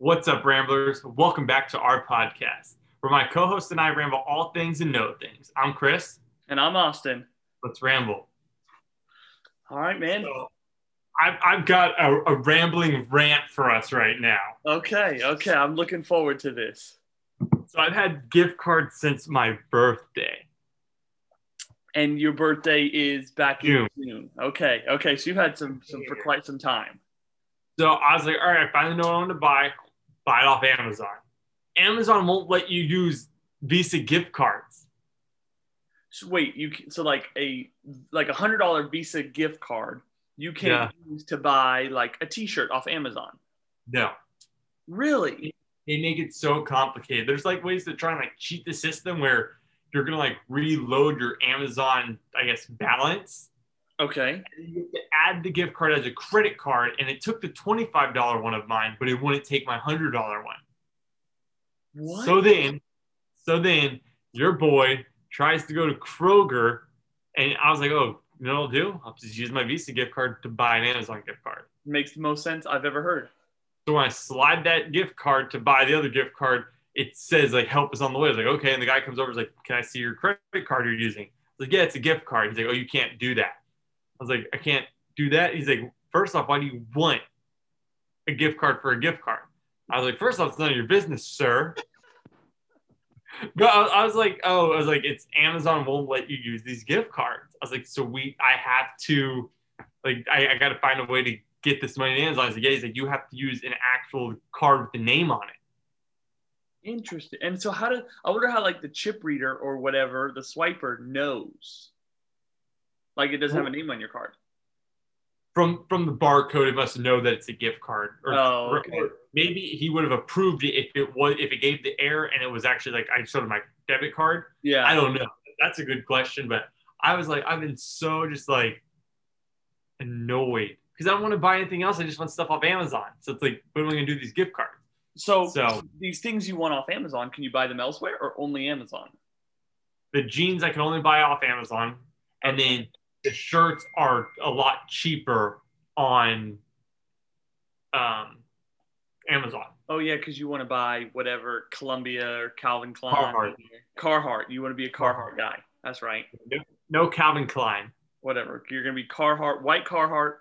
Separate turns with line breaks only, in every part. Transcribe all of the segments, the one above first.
What's up, Ramblers? Welcome back to our podcast, where my co host and I ramble all things and no things. I'm Chris.
And I'm Austin.
Let's ramble.
All right, man.
So, I've, I've got a, a rambling rant for us right now.
Okay, okay. I'm looking forward to this.
So, I've had gift cards since my birthday.
And your birthday is back
June.
in June. Okay, okay. So you've had some, some for quite some time.
So, I was like, all right, I finally know what I want to buy. Buy it off Amazon. Amazon won't let you use Visa gift cards.
So wait, you so like a like a hundred dollar Visa gift card you can
Yeah.
use to buy like a T-shirt off Amazon.
No.
Really?
they make it so complicated. There's like ways to try and like cheat the system where you're gonna like reload your Amazon, I guess, balance.
Okay.
And you have to add the gift card as a credit card, and it took the $25 one of mine, but it wouldn't take my $100 one.
What?
So then, so then your boy tries to go to Kroger, and I was like, oh, you know what I'll do? I'll just use my Visa gift card to buy an Amazon gift card.
makes the most sense I've ever heard.
So when I slide that gift card to buy the other gift card, it says like help is on the way. I was like, okay. And the guy comes over, is like, Can I see your credit card you're using? I was like, Yeah, it's a gift card. He's like, Oh, you can't do that. I was like, I can't do that. He's like, First off, why do you want a gift card for a gift card? I was like, First off, it's none of your business, sir. But I, I was like, oh, I was like, it's Amazon won't let you use these gift cards. I was like, so we, I have to, like, I, I got to find a way to get this money to Amazon. I was like, yeah, he's like, you have to use an actual card with the name on it.
Interesting. And so how do I wonder how like the chip reader or whatever the swiper knows? Like it doesn't have a name on your card.
From from the barcode, it must know that it's a gift card. Or,
Oh, okay.
or maybe he would have approved it if it was if it gave the error and it was actually like I showed him my debit card.
Yeah.
I don't know. That's a good question, but I was like, I've been so just like annoyed because I don't want to buy anything else. I just want stuff off Amazon. So it's like, what am I gonna do with these gift cards?
So,
So-
these things you want off Amazon, can you buy them elsewhere or only Amazon?
The jeans I can only buy off Amazon, and then the shirts are a lot cheaper on um, Amazon.
Oh yeah, because you want to buy whatever Columbia or Calvin Klein.
Carhartt.
Carhartt. You want to be a Carhartt guy. That's right.
No Calvin Klein.
Whatever. You're gonna be Carhartt, white Carhartt,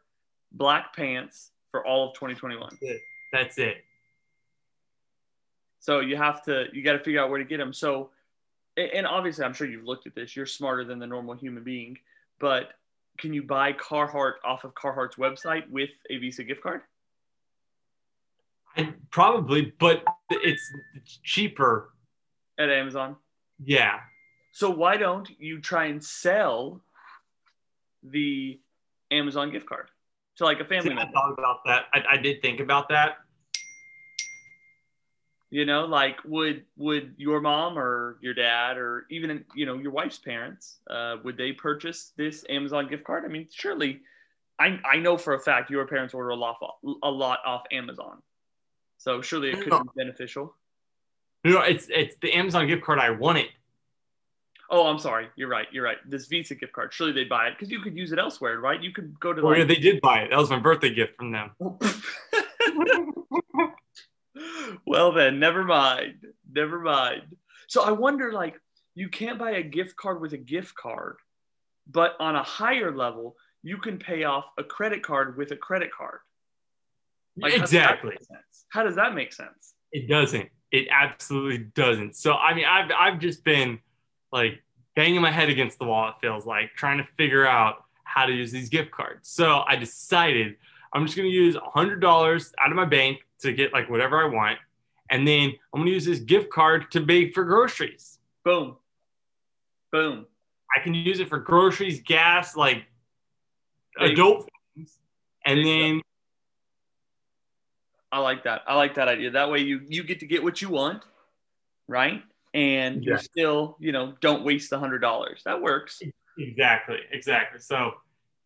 black pants for all of 2021.
That's it.
So you have to you got to figure out where to get them. So, and obviously, I'm sure you've looked at this. You're smarter than the normal human being, but can you buy Carhartt off of Carhartt's website with a Visa gift card?
I, probably, but it's, cheaper.
at Amazon.
Yeah.
So why don't you try and sell the Amazon gift card to like a family
See, I
member?
thought about that. I, I did think about that.
You know, like would would your mom or your dad or even you know your wife's parents uh, would they purchase this Amazon gift card? I mean, surely, I I know for a fact your parents order a lot off, a lot off Amazon, so surely it could be beneficial.
No, it's it's the Amazon gift card I wanted.
Oh, I'm sorry. You're right. You're right. This Visa gift card. Surely they'd buy it because you could use it elsewhere, right? You could go to
Oh
like
yeah, they did buy it. That was my birthday gift from them.
well then, never mind. Never mind. So I wonder, like, you can't buy a gift card with a gift card, but on a higher level, you can pay off a credit card with a credit card. Like, how does
exactly.
How does that make sense?
It doesn't. It absolutely doesn't. So I mean, I've I've just been like banging my head against the wall. It feels like trying to figure out how to use these gift cards. So I decided I'm just gonna use hundred dollars out of my bank to get like whatever I want, and then I'm gonna use this gift card to pay for groceries.
Boom. Boom.
I can use it for groceries, gas, like
There you
adult things, and then
I like that. I like that idea. That way you you get to get what you want, right? And you
Yeah.
still, you know, don't waste the hundred dollars. That works.
Exactly, exactly. So,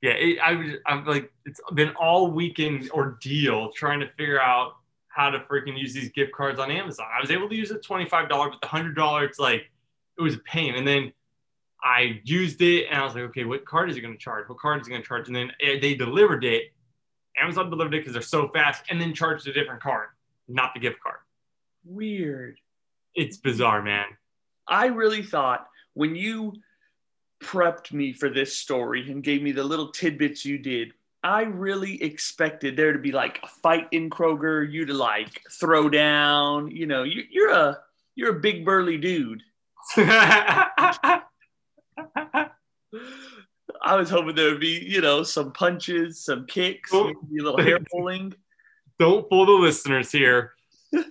yeah, it, I was, I'm like, it's been all weekend ordeal trying to figure out how to freaking use these gift cards on Amazon. I was able to use a $25, but the $100, it's like, it was a pain. And then I used it and I was like, okay, what card is it going to charge? What card is it going to charge? And then eh, they delivered it. Amazon delivered it because they're so fast and then charged a different card. not the gift card.
Weird.
It's bizarre, man.
I really thought when you prepped me for this story and gave me the little tidbits you did, I really expected there to be like a fight in Kroger, you to like throw down. You know, you, you're a you're a big burly dude. I was hoping there would be, you know, some punches, some kicks, maybe a little hair pulling.
Don't fool the listeners here.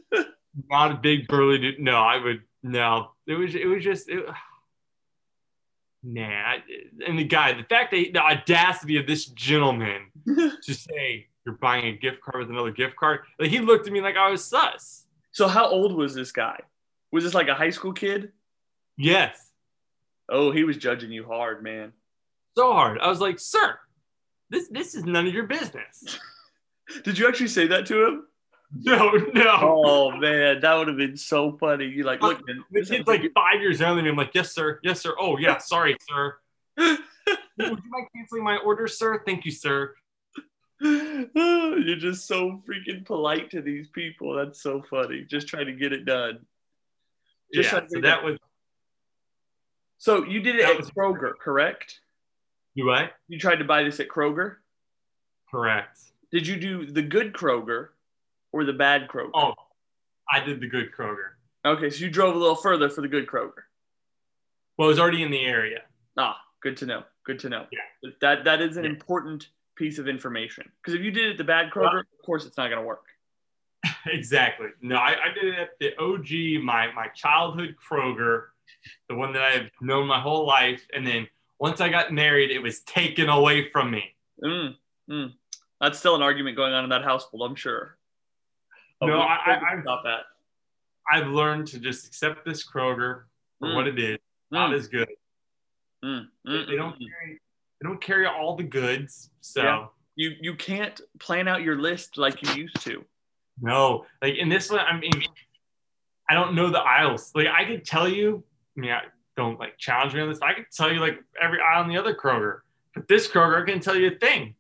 Not a big burly dude. No, I would no. It was it was just it, nah. And the guy, the fact that the audacity of this gentleman to say you're buying a gift card with another gift card, like he looked at me like I was sus.
So, how old was this guy? Was this like a high school kid?
Yes,
Oh, he was judging you hard, man.
so hard. I was like, sir, this this is none of your business.
Did you actually say that to him?
No, no.
Oh man, that would have been so funny. You like, look, man,
The kid's like five years younger than me. I'm like, yes, sir. Yes, sir. Oh, yeah. Sorry, sir. Would you mind canceling my order, sir? Thank you, sir.
You're just so freaking polite to these people. That's so funny. Just trying to get it done. Just
yeah. So that was
So you did it at
was-
Kroger, correct?
you what?
You tried to buy this at Kroger.
Correct.
Did you do the good Kroger or the bad Kroger?
Oh, I did the good Kroger.
Okay, so you drove a little further for the good Kroger.
Well, it was already in the area.
Ah, good to know. Good to know.
Yeah.
That that is an
Yeah.
important piece of information. Because if you did it the bad Kroger, of course it's not gonna work.
exactly. No, I, I did it at the OG, my my childhood Kroger, the one that I've known my whole life. And then once I got married, it was taken away from me.
Mm, mm. That's still an argument going on in that household, I'm sure.
No, I- I-
about that.
I've learned to just accept this Kroger for
Mm.
what it is. Not
Mm,
as good.
mm,
They don't carry they don't carry all the goods. So
Yeah. You you can't plan out your list like you used to.
no. Like in this one, I mean I don't know the aisles. Like I could tell you, I mean, I don't like challenge me on this. I could tell you like every aisle in the other Kroger. But this Kroger I can tell you a thing.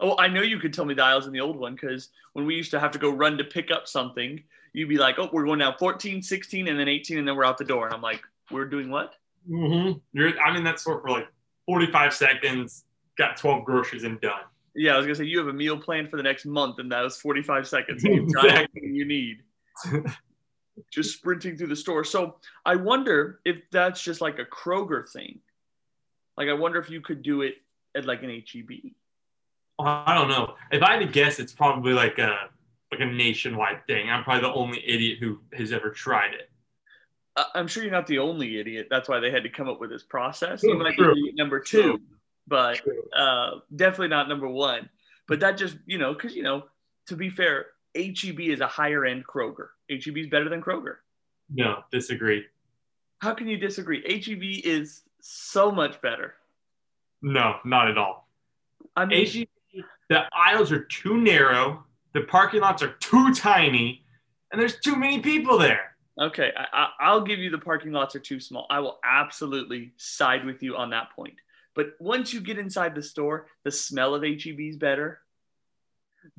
Oh, I know you could tell me the aisles in the old one because when we used to have to go run to pick up something, you'd be like, oh, we're going down 14, 16, and then 18, and then we're out the door. And I'm like, we're doing what?
Mm-hmm. You're I'm in that store for like 45 seconds, got 12 groceries and done.
Yeah, I was going to say, you have a meal plan for the next month, and that was 45 seconds. And you've got everything you need. just sprinting through the store. So I wonder if that's just like a Kroger thing. Like, I wonder if you could do it at like an HEB.
I don't know. If I had to guess, it's probably like a like a nationwide thing. I'm probably the only idiot who has ever tried it.
I- I'm sure you're not the only idiot. That's why they had to come up with this process. You might
true.
be number two,
True.
but uh, definitely not number one. But that just, you know, because, you know, to be fair, HEB is a higher end Kroger. HEB is better than Kroger.
No, disagree.
How can you disagree? HEB is so much better.
No, not at all.
I mean,
HEB, the aisles are too narrow, the parking lots are too tiny, and there's too many people there.
okay, I, I'll give you the parking lots are too small. I will absolutely side with you on that point. But once you get inside the store, the smell of HEB is better.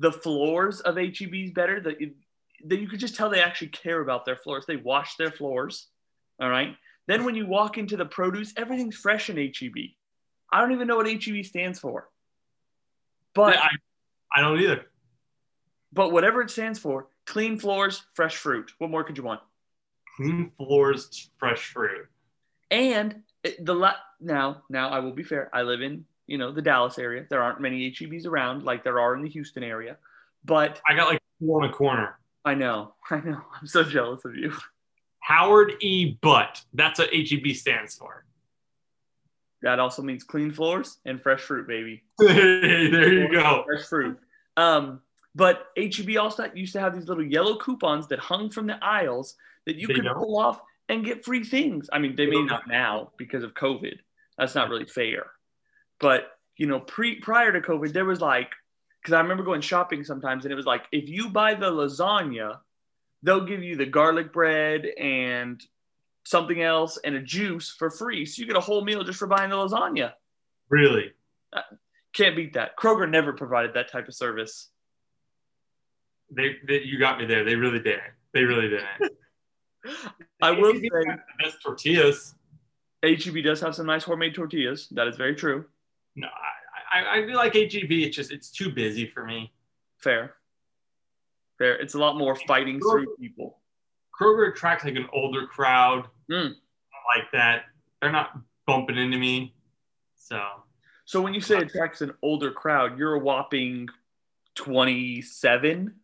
The floors of HEB is better. That you could just tell they actually care about their floors. They wash their floors. All right. Then when you walk into the produce, everything's fresh in HEB. I don't even know what HEB stands for. But
I, I don't either.
but whatever it stands for, clean floors, fresh fruit. What more could you want?
Clean floors, fresh fruit.
And the la- now, now I will be fair. I live in you know the Dallas area. There aren't many HEBs around like there are in the Houston area, but
I got like four in a corner.
I know, I know. I'm so jealous of you.
Howard E. Butt. That's what HEB stands for.
That also means clean floors and fresh fruit, baby.
there you go.
Fresh fruit. Um, but HEB also used to have these little yellow coupons that hung from the aisles that you
They
could
don't?
pull off and get free things. I mean, they
They
may not now because of COVID. That's not really fair. But you know, pre prior to COVID, there was like, because I remember going shopping sometimes, and it was like, if you buy the lasagna, they'll give you the garlic bread and something else and a juice for free. So you get a whole meal just for buying the lasagna.
Really?
Uh, can't beat that. Kroger never provided that type of service.
They, they you got me there. They really didn't. They really didn't.
I will say
the best tortillas.
HEB does have some nice homemade tortillas. That is very true.
No, I, I, I feel like HEB. It's just it's too busy for me.
Fair. Fair. It's a lot more fighting through people.
Kroger attracts like an older crowd.
Mm.
Like that. They're not bumping into me. So
So when you say it attracts an older crowd, you're a whopping 27.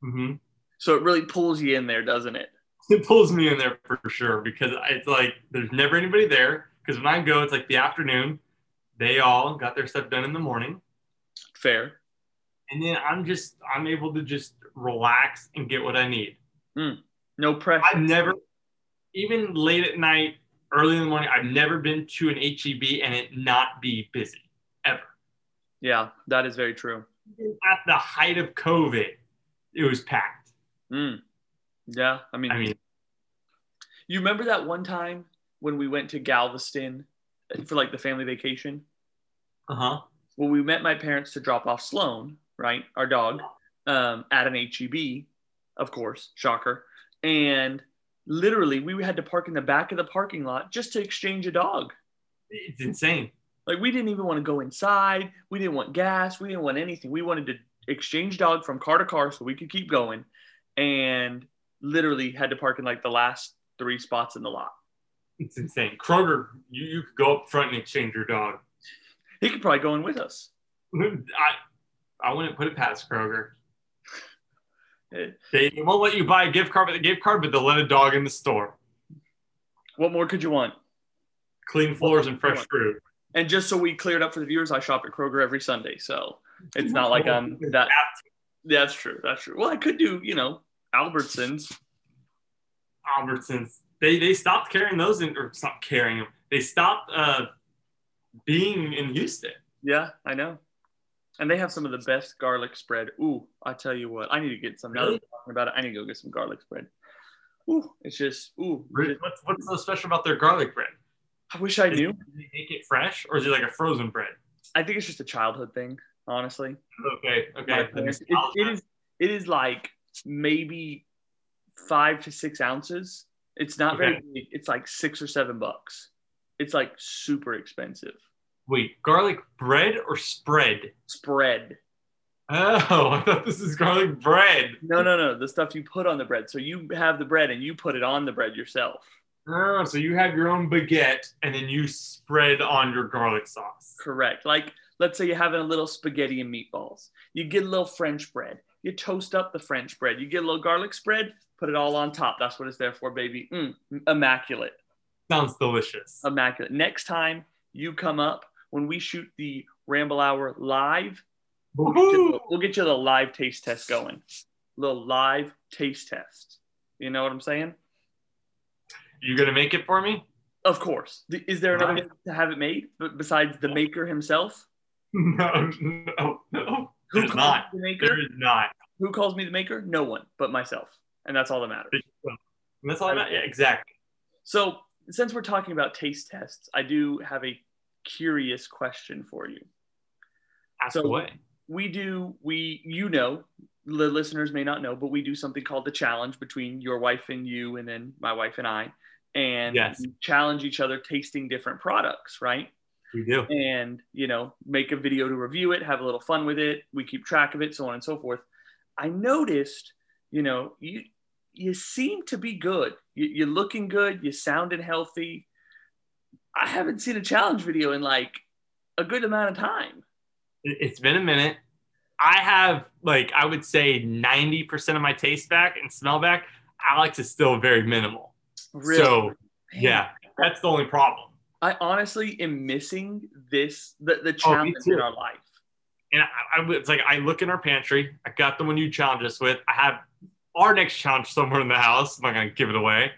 hmm
So it really pulls you in there, doesn't it?
it pulls me in there for sure because it's like there's never anybody there. Because when I go, it's like the afternoon. They all got their stuff done in the morning.
Fair.
And then I'm just I'm able to just relax and get what I need.
No pressure.
I've never, even late at night, early in the morning, I've never been to an HEB and it not be busy ever.
yeah, that is very true.
Even At the height of COVID, it was packed.
Mm. Yeah, I mean,
I mean,
you remember that one time when we went to Galveston for like the family vacation?
uh huh.
Well, we met my parents to drop off Sloan, right, our dog, um, at an HEB, of course, shocker. And literally, we had to park in the back of the parking lot just to exchange a dog.
It's insane.
Like we didn't even want to go inside. We didn't want gas. We didn't want anything. We wanted to exchange dog from car to car so we could keep going, and literally had to park in like the last three spots in the lot.
It's insane. Kroger, you, you could go up front and exchange your dog.
He could probably go in with us.
I I wouldn't put it past Kroger. They won't let you buy a gift card with a gift card, but they'll let a dog in the store.
What more could you want?
Clean floors and fresh fruit.
And just so we cleared up for the viewers, I shop at Kroger every Sunday, so it's not like I'm that. That's true. That's true. Well, I could do, you know, Albertsons.
Albertsons. They they stopped carrying those in, or stopped carrying them. They stopped uh, being in Houston.
Yeah, I know. And they have some of the best garlic spread. Ooh, I tell you what, I need to get some. Now that we're talking about it, I need to go get some garlic spread. Ooh, it's just ooh.
Really? What's what's so special about their garlic bread?
I wish I knew.
do they make it fresh, or is it like a frozen bread?
I think it's just a childhood thing, honestly.
Okay, okay.
It, it is. It is like maybe five to six ounces. It's not very big. It's like six or seven bucks. It's like super expensive.
Wait, garlic bread or spread?
Spread.
Oh, I thought this is garlic bread.
No, no, no. The stuff you put on the bread. So you have the bread and you put it on the bread yourself.
Oh, so you have your own baguette and then you spread on your garlic sauce.
Correct. Like, let's say you're having a little spaghetti and meatballs. You get a little French bread. You toast up the French bread. You get a little garlic spread, put it all on top. That's what it's there for, baby. Mm, immaculate.
Sounds delicious.
Immaculate. Next time you come up, when we shoot the Ramble Hour live, we'll get, you, the- we'll get you the live taste test going. Little live taste test. You know what I'm saying?
You gonna make it for me?
Of course. Is there another
Right.
way to have it made besides the maker himself?
No, no, no.
Who
There's
calls
not.
the maker?
There is not.
Who calls me the maker? No one but myself. And that's all that matters.
That's all I got. Yeah, exactly.
So, since we're talking about taste tests, I do have a curious question for you.
Ask
So-
away.
We do, we, you know, the listeners may not know, but we do something called the challenge between your wife and you, and then my wife and I. And
Yes.
challenge each other tasting different products, right?
We do.
and you know make a video to review it have a little fun with it we keep track of it so on and so forth i noticed you know you you seem to be good you, you're looking good you sounding healthy i haven't seen a challenge video in like a good amount of time
It- It's been a minute. I have like I would say 90% of my taste back and smell back. Alex is still very minimal. So
Man,
yeah, that's the only problem.
i honestly am missing this the, the
Oh,
challenge
too.
in our life
And I, I it's like I look in our pantry. I got the one you challenged us with. I have our next challenge somewhere in the house. I'm not gonna give it away,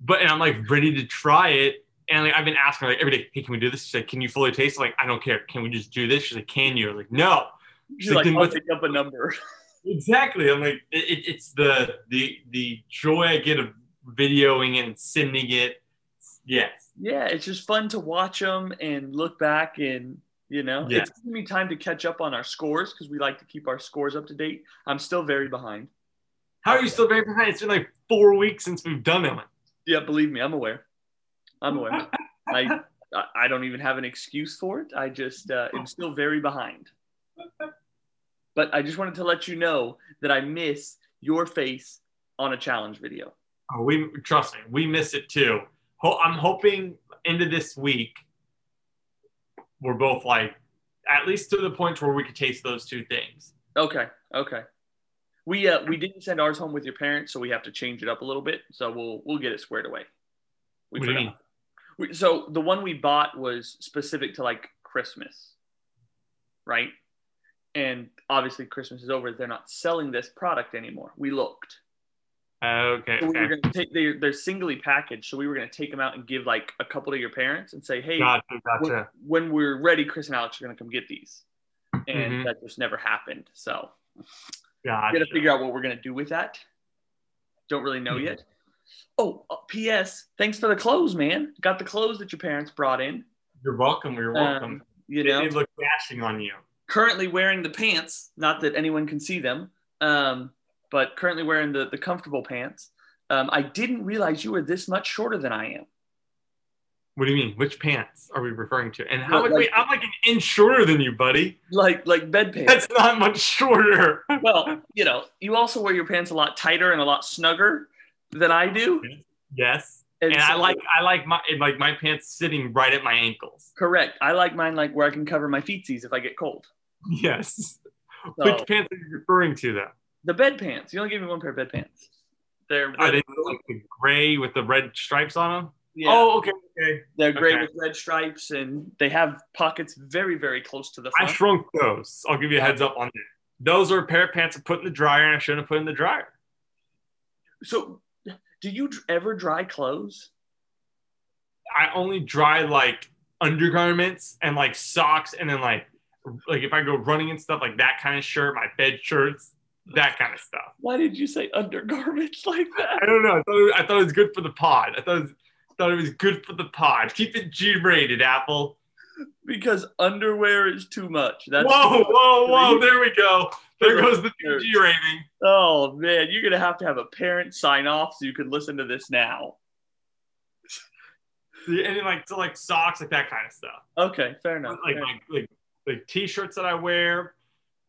but and I'm like ready to try it. And like I've been asking her like every day, hey, can we do this? She's like, can you fully taste? I'm like, I don't care. Can we just do this? She's like, can you? I'm like, no.
she's like
then
i'll
what's- oh,
pick up a number
Exactly. I'm like, it, it, it's the the the joy I get of videoing and sending it. Yes.
yeah it's just fun to watch them and look back and You know,
Yeah.
it's giving me time to catch up on our scores because we like to keep our scores up to date. I'm still very behind.
How are you still very behind? It's been like four weeks since we've done it.
Yeah, believe me, I'm aware. I'm aware. I I- don't even have an excuse for it. I just uh, am still very behind. But I just wanted to let you know that I miss your face on a challenge video.
Oh, we trust me, we miss it too. Ho- I'm hoping into this week we're both like at least to the point where we could taste those two things.
Okay, okay. We uh we didn't send ours home with your parents, so we have to change it up a little bit. So we'll we'll get it squared away. We
What do you
forgot. So the one we bought was specific to like Christmas, right? And obviously Christmas is over. They're not selling this product anymore. We looked.
Okay.
So we were gonna take they're, they're singly packaged. So we were gonna take them out and give like a couple to your parents and say, hey,
Gotcha,
when,
gotcha.
when we're ready, Chris and Alex are gonna come get these. And
Mhm.
that just never happened. So
Gotcha.
we gotta figure out what we're gonna do with that. Don't really know
Mhm.
yet. Oh, uh, P.S. Thanks for the clothes, man. Got the clothes that your parents brought in.
You're welcome. You're welcome.
Um, you know,
they look dashing on you.
currently wearing the pants. Not that anyone can see them, um, but currently wearing the the comfortable pants. Um, I didn't realize you were this much shorter than I am.
What do you mean? Which pants are we referring to? And how
Well, like-
wait, I'm like an inch shorter than you, buddy.
Like like bed pants.
That's not much shorter.
well, you know, you also wear your pants a lot tighter and a lot snugger than I do.
yes. And,
And
I like I like my like my pants sitting right at my ankles.
correct. I like mine like where I can cover my feetsies if I get cold.
Yes.
So-
Which pants are you referring to though?
The bed pants. You only gave me one pair of bed pants. They're
Are they like the gray with the red stripes on them?
yeah,
Oh, okay, okay.
they're gray
okay.
with red stripes and they have pockets very very close to the front.
I shrunk those. I'll give you a heads up on that. Those are a pair of pants I put in the dryer and I shouldn't have put in the dryer.
so, do you ever dry clothes?
I only dry like undergarments and like socks and then like like if I go running and stuff like that kind of shirt, my bed shirts, that kind of stuff.
Why did you say undergarments like that?
I don't know. I thought it, I thought it was good for the pod. I thought it was, thought it was good for the pod. Keep it G rated, Apple.
Because underwear is too much. That's
whoa, whoa, whoa! There we go. There goes the. PG rating.
Oh man, you're gonna have to have a parent sign off so you can listen to this now.
And then like so like socks, like that kind of stuff.
Okay, fair enough.
like
fair
my like like t-shirts that I wear,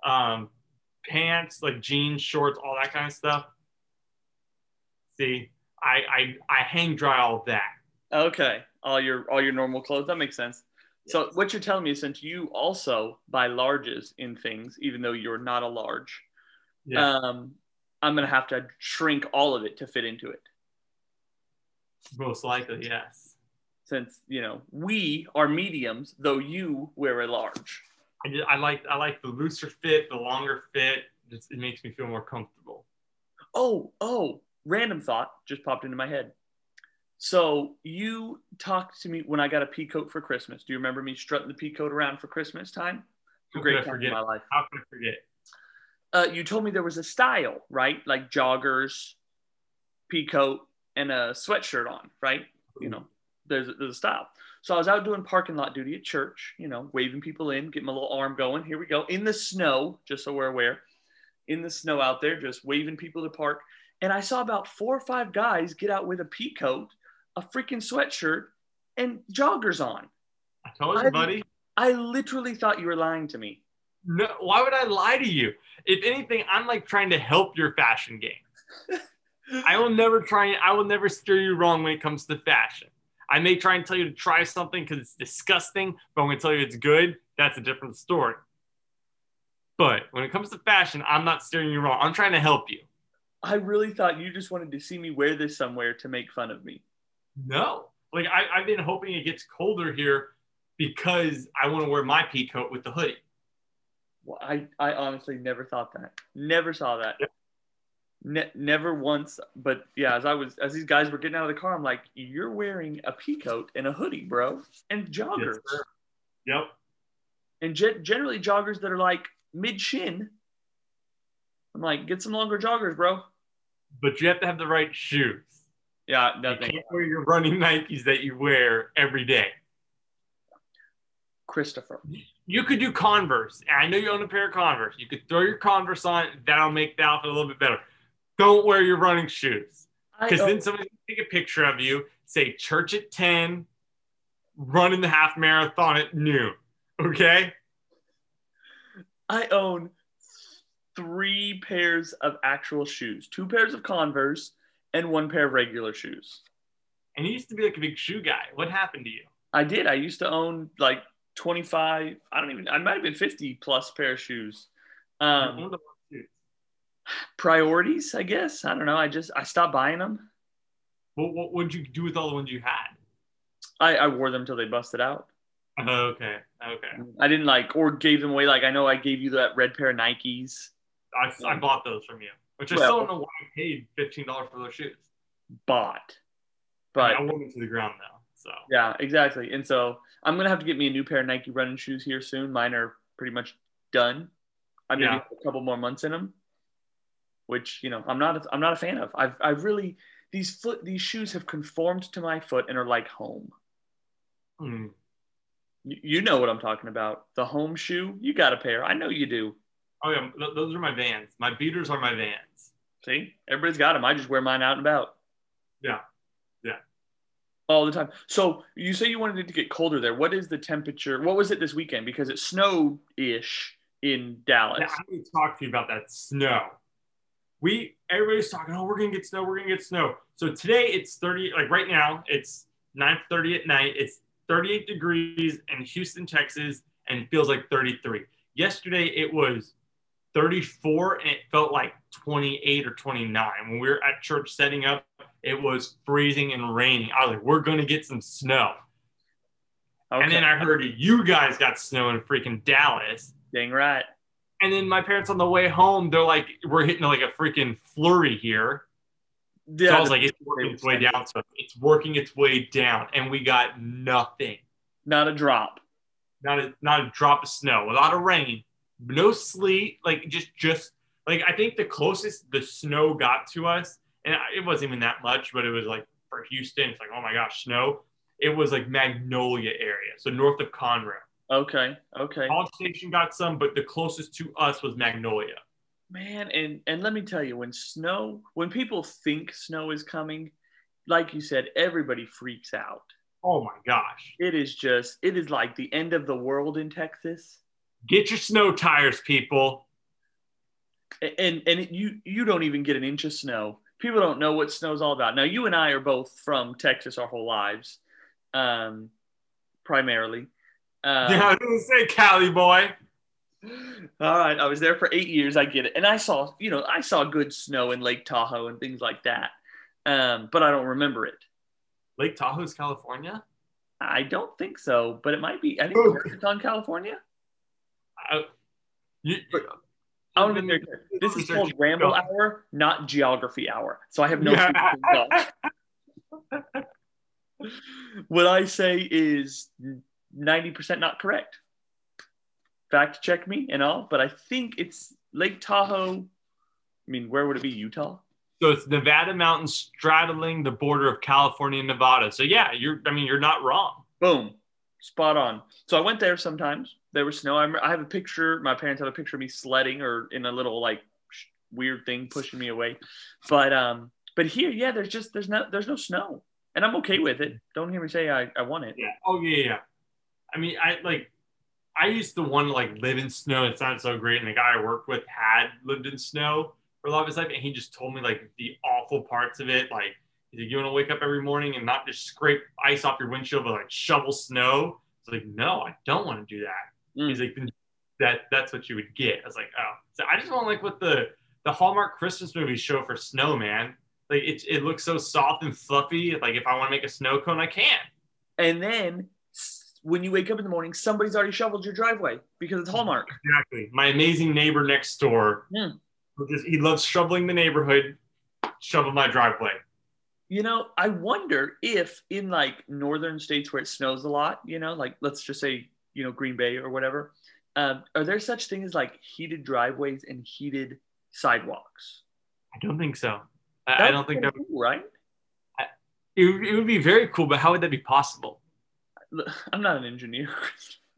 um, pants, like jeans, shorts, all that kind of stuff. See, I I I hang dry all of that.
Okay, all your all your normal clothes. That makes sense. So what you're telling me is since you also buy larges in things, even though you're not a large,
Yeah,
um, I'm gonna have to shrink all of it to fit into it.
most likely, yes.
Since you know we are mediums, though you wear a large.
I just, I like I like the looser fit, the longer fit. Just, it makes me feel more comfortable.
Oh, oh, random thought just popped into my head. So you talked to me when I got a pea coat for Christmas. Do you remember me strutting the pea coat around for Christmas time? Great time in
forget?
my life.
How could I forget?
uh, you told me there was a style, right? Like joggers, pea coat, and a sweatshirt on, right? You know, there's, there's a style. So I was out doing parking lot duty at church, you know, waving people in, getting my little arm going. Here we go in the snow, just so we're aware, in the snow out there, just waving people to park. And I saw about four or five guys get out with a pea coat, a freaking sweatshirt, and joggers on.
I told
I-
you, buddy.
I literally thought you were lying to me.
No, why would I lie to you? If anything, I'm like trying to help your fashion game. I will never try and I will never steer you wrong when it comes to fashion. I may try and tell you to try something because it's disgusting, but I'm to tell you it's good. That's a different story. But when it comes to fashion, I'm not steering you wrong. I'm trying to help you.
I really thought you just wanted to see me wear this somewhere to make fun of me.
No, like I, I've been hoping it gets colder here because I want to wear my pea coat with the hoodie.
Well, I, I honestly never thought that. Never saw that. Ne- never once. But yeah, as I was, as these guys were getting out of the car, I'm like, you're wearing a pea coat and a hoodie, bro, and joggers,
sir. Yep.
and ge- generally joggers that are like mid shin. I'm like, get some longer joggers, bro.
But you have to have the right shoes.
Yeah, nothing.
You
nothing.
can't wear your running Nikes that you wear every day.
Christopher,
you could do Converse. I know you own a pair of Converse. You could throw your Converse on. That'll make the outfit a little bit better. Don't wear your running shoes because then somebody gonna take a picture of you, say church at ten, running the half marathon at noon. Okay.
I own three pairs of actual shoes, two pairs of Converse, and one pair of regular shoes.
And you used to be like a big shoe guy. What happened to you?
I did. I used to own like 25, I don't even, I might have been 50 plus pair of shoes. Um,
owned a lot of shoes.
priorities, I guess. I don't know. I just, I stopped buying them.
What, what would you do with all the ones you had?
I, I wore them till they busted out.
Oh, okay. Okay.
I didn't like, or gave them away. Like, I know I gave you that red pair of Nikes,
I, I bought those from you, which I
Well-
still don't know why I paid fifteen dollars for those shoes.
bought. But
I wore them to the ground though. So
Yeah, exactly. And so I'm gonna have to get me a new pair of Nike running shoes here soon. Mine are pretty much done. I maybe
Yeah.
have a couple more months in them, which you know I'm not I'm not a fan of. I've I've really these foot these shoes have conformed to my foot and are like home.
Hmm.
You, you know what I'm talking about. The home shoe. You got a pair. I know you do.
Oh yeah, those are my Vans. My beaters are my Vans.
See, everybody's got them. I just wear mine out and about.
Yeah. Yeah.
All the time. So you say you wanted it to get colder there. What is the temperature? What was it this weekend? Because it snowed ish in Dallas.
Now, I need to talk to you about that snow. We everybody's talking. Oh, we're gonna get snow. We're gonna get snow. So today it's thirty. Like right now, it's nine thirty at night. It's thirty-eight degrees in Houston, Texas, and feels like thirty-three. Yesterday it was thirty-four, and it felt like twenty-eight or twenty-nine. When we were at church setting up, it was freezing and raining. I was like, we're gonna get some snow. And then I heard you guys got snow in freaking Dallas.
Dang right.
And then my parents on the way home, they're like, we're hitting like a freaking flurry here.
Yeah,
so I was like, it's working its way down. So it's working its way down. And we got nothing.
not a drop.
Not a not a drop of snow, a lot of rain, no sleet, like just just like I think the closest the snow got to us, and it wasn't even that much, but it was like for Houston, it's like, oh my gosh, snow. It was like Magnolia area, so north of Conroe.
Okay, okay,
College Station got some, but the closest to us was Magnolia.
man. And and let me tell you, when snow, when people think snow is coming, like you said, everybody freaks out.
Oh my gosh.
It is just, it is like the end of the world in Texas.
Get your snow tires, people.
And and you you don't even get an inch of snow. People don't know what snow's all about. Now you and I are both from Texas our whole lives, um, primarily. Um,
yeah, I was gonna say Cali boy.
All right, I was there for eight years. I get it, and I saw, you know, I saw good snow in Lake Tahoe and things like that, um, but I don't remember it.
Lake Tahoe's California.
I don't think so, but it might be. I think
Okay.
it's on California.
I, you,
I want to be clear. This is called Ramble Hour, not Geography Hour. So I have no. What I say is ninety percent not correct. Fact check me and all, but I think it's Lake Tahoe. I mean, where would it be? Utah.
So it's Nevada mountains straddling the border of California and Nevada. So yeah, you're. I mean, you're not wrong.
Boom, spot on. So I went there sometimes. There was snow. I, I have a picture. My parents have a picture of me sledding or in a little like weird thing pushing me away. But um, but here, yeah, there's just there's no there's no snow, and I'm okay with it. Don't hear me say I, I want it.
Yeah. Oh yeah, yeah. I mean, I like. I used to want to like live in snow. It's not so great, and the guy I worked with had lived in snow for a lot of his life, and he just told me like the awful parts of it. Like, you want to wake up every morning and not just scrape ice off your windshield, but like shovel snow. It's like, no, I don't want to do that.
Mm.
He's like, that that's what you would get. I was like, oh, so I just want like what the the Hallmark Christmas movies show for snow, man. Like it, it looks so soft and fluffy. Like if I want to make a snow cone, I can.
And then when you wake up in the morning, somebody's already shoveled your driveway because it's Hallmark.
Exactly. My amazing neighbor next door, just he loves shoveling the neighborhood, shovel my driveway.
You know, I wonder if in like northern states where it snows a lot, you know, like let's just say, you know, Green Bay or whatever, um, are there such things like heated driveways and heated sidewalks?
I don't think so. I, I don't think that
kinda cool, right.
it, would- it would be very cool, but how would that be possible?
I'm not an engineer.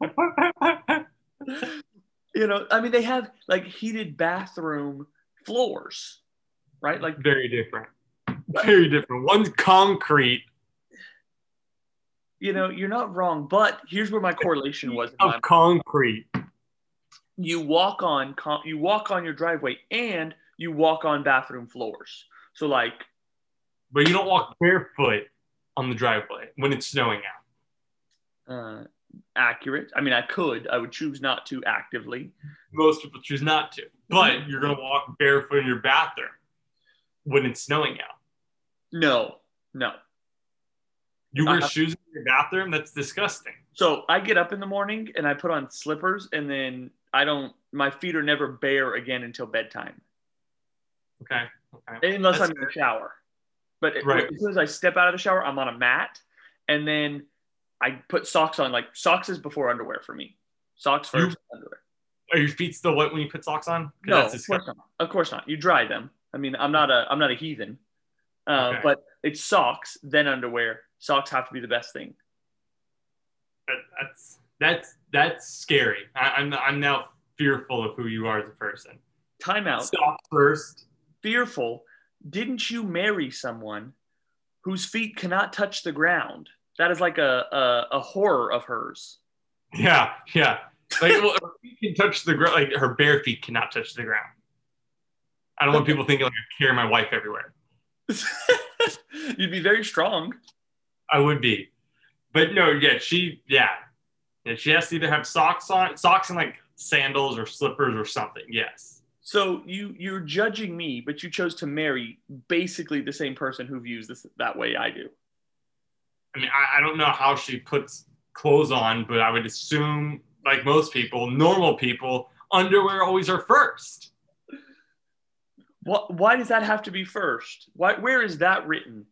you know, I mean, they have like heated bathroom floors, right? Like,
Very different. Very different. One's concrete
you know, you're not wrong. But here's where my correlation was.
of concrete.
you walk on con- you walk on your driveway and you walk on bathroom floors. So like
But you don't walk barefoot on the driveway when it's snowing out.
uh, accurate. I mean, I could. I would choose not to actively.
Most people choose not to. But you're gonna walk barefoot in your bathroom when it's snowing out.
No, no.
You wear
have-
shoes in your bathroom? That's disgusting.
So I get up in the morning and I put on slippers, and then I don't. My feet are never bare again until bedtime,
Okay. Okay.
unless
That's
I'm in the shower. But
Right.
as soon as I step out of the shower, I'm on a mat, and then I put socks on. Like socks is before underwear for me. Socks
You-
first, underwear.
Are your feet still wet when you put socks on?
No, of course not. Of course not. You dry them. I mean, I'm not a I'm not a heathen, uh,
Okay.
but it's socks then underwear. Socks have to be the best thing.
That- that's that's that's scary. I, I'm I'm now fearful of who you are as a person.
Timeout.
Stop first.
Fearful. Didn't you marry someone whose feet cannot touch the ground? That is like a a, a horror of hers.
Yeah, yeah. Like well, her feet can touch the ground. Like her bare feet cannot touch the ground. I don't want people thinking like I carry my wife everywhere.
You'd be very strong.
I would be, but no. Yeah, she. Yeah, yeah. She has to either have socks on, socks and like sandals or slippers or something. Yes.
So you you're judging me, but you chose to marry basically the same person who views this that way I do.
I mean, I, I don't know how she puts clothes on, but I would assume, like most people, normal people, underwear always are first.
What? Why does that have to be first? Why? Where is that written?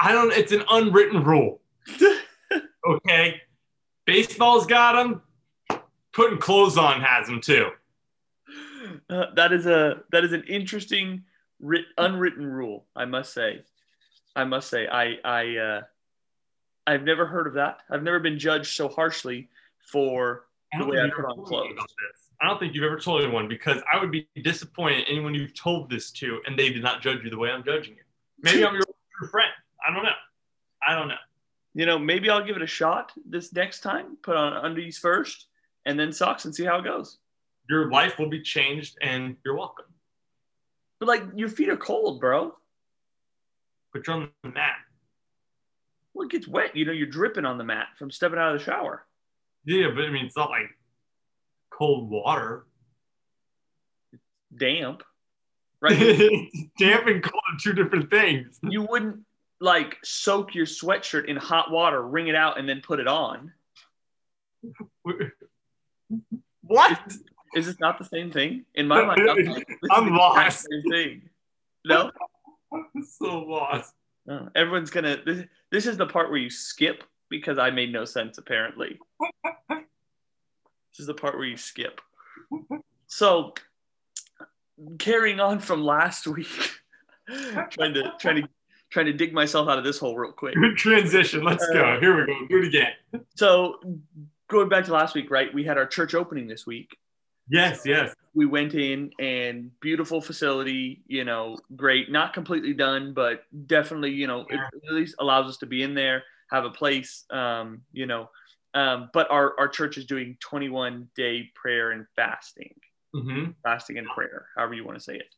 I don't. It's an unwritten rule. Okay. Baseball's got them. Putting clothes on has them too.
Uh, that is a that is an interesting writ, unwritten rule. I must say. I must say. I I uh, I've never heard of that. I've never been judged so harshly for the way I put on
ever told me
clothes.
I don't think you've ever told anyone because I would be disappointed in anyone you've told this to and they did not judge you the way I'm judging you. Maybe I'm your true friend. I don't know. I don't know.
You know, maybe I'll give it a shot this next time. Put on undies first, and then socks, and see how it goes.
Your life will be changed and you're welcome.
But like, your feet are cold, bro.
But you're on the mat.
Well, it gets wet. You know, you're dripping on the mat from stepping out of the shower.
Yeah, but I mean, it's not like cold water.
Damp, right?
Damp and cold are two different things.
you wouldn't like soak your sweatshirt in hot water, wring it out, and then put it on.
What?
Is this not the same thing? In my mind, I'm, like,
I'm
the
lost.
Same thing. No,
I'm so lost.
No. everyone's gonna. This, this is the part where you skip because I made no sense. Apparently, this is the part where you skip. So, carrying on from last week, trying to trying to trying to dig myself out of this hole real quick.
Good transition. Let's go. Here we go. Do it again.
So, going back to last week, right? We had our church opening this week.
Yes, yes.
we went in and beautiful facility, you know, great, not completely done, but definitely, you know, it at least allows us to be in there, have a place, um, you know. Um, but our, our church is doing 21 day prayer and fasting,
hmm
fasting and prayer, however you want to say it.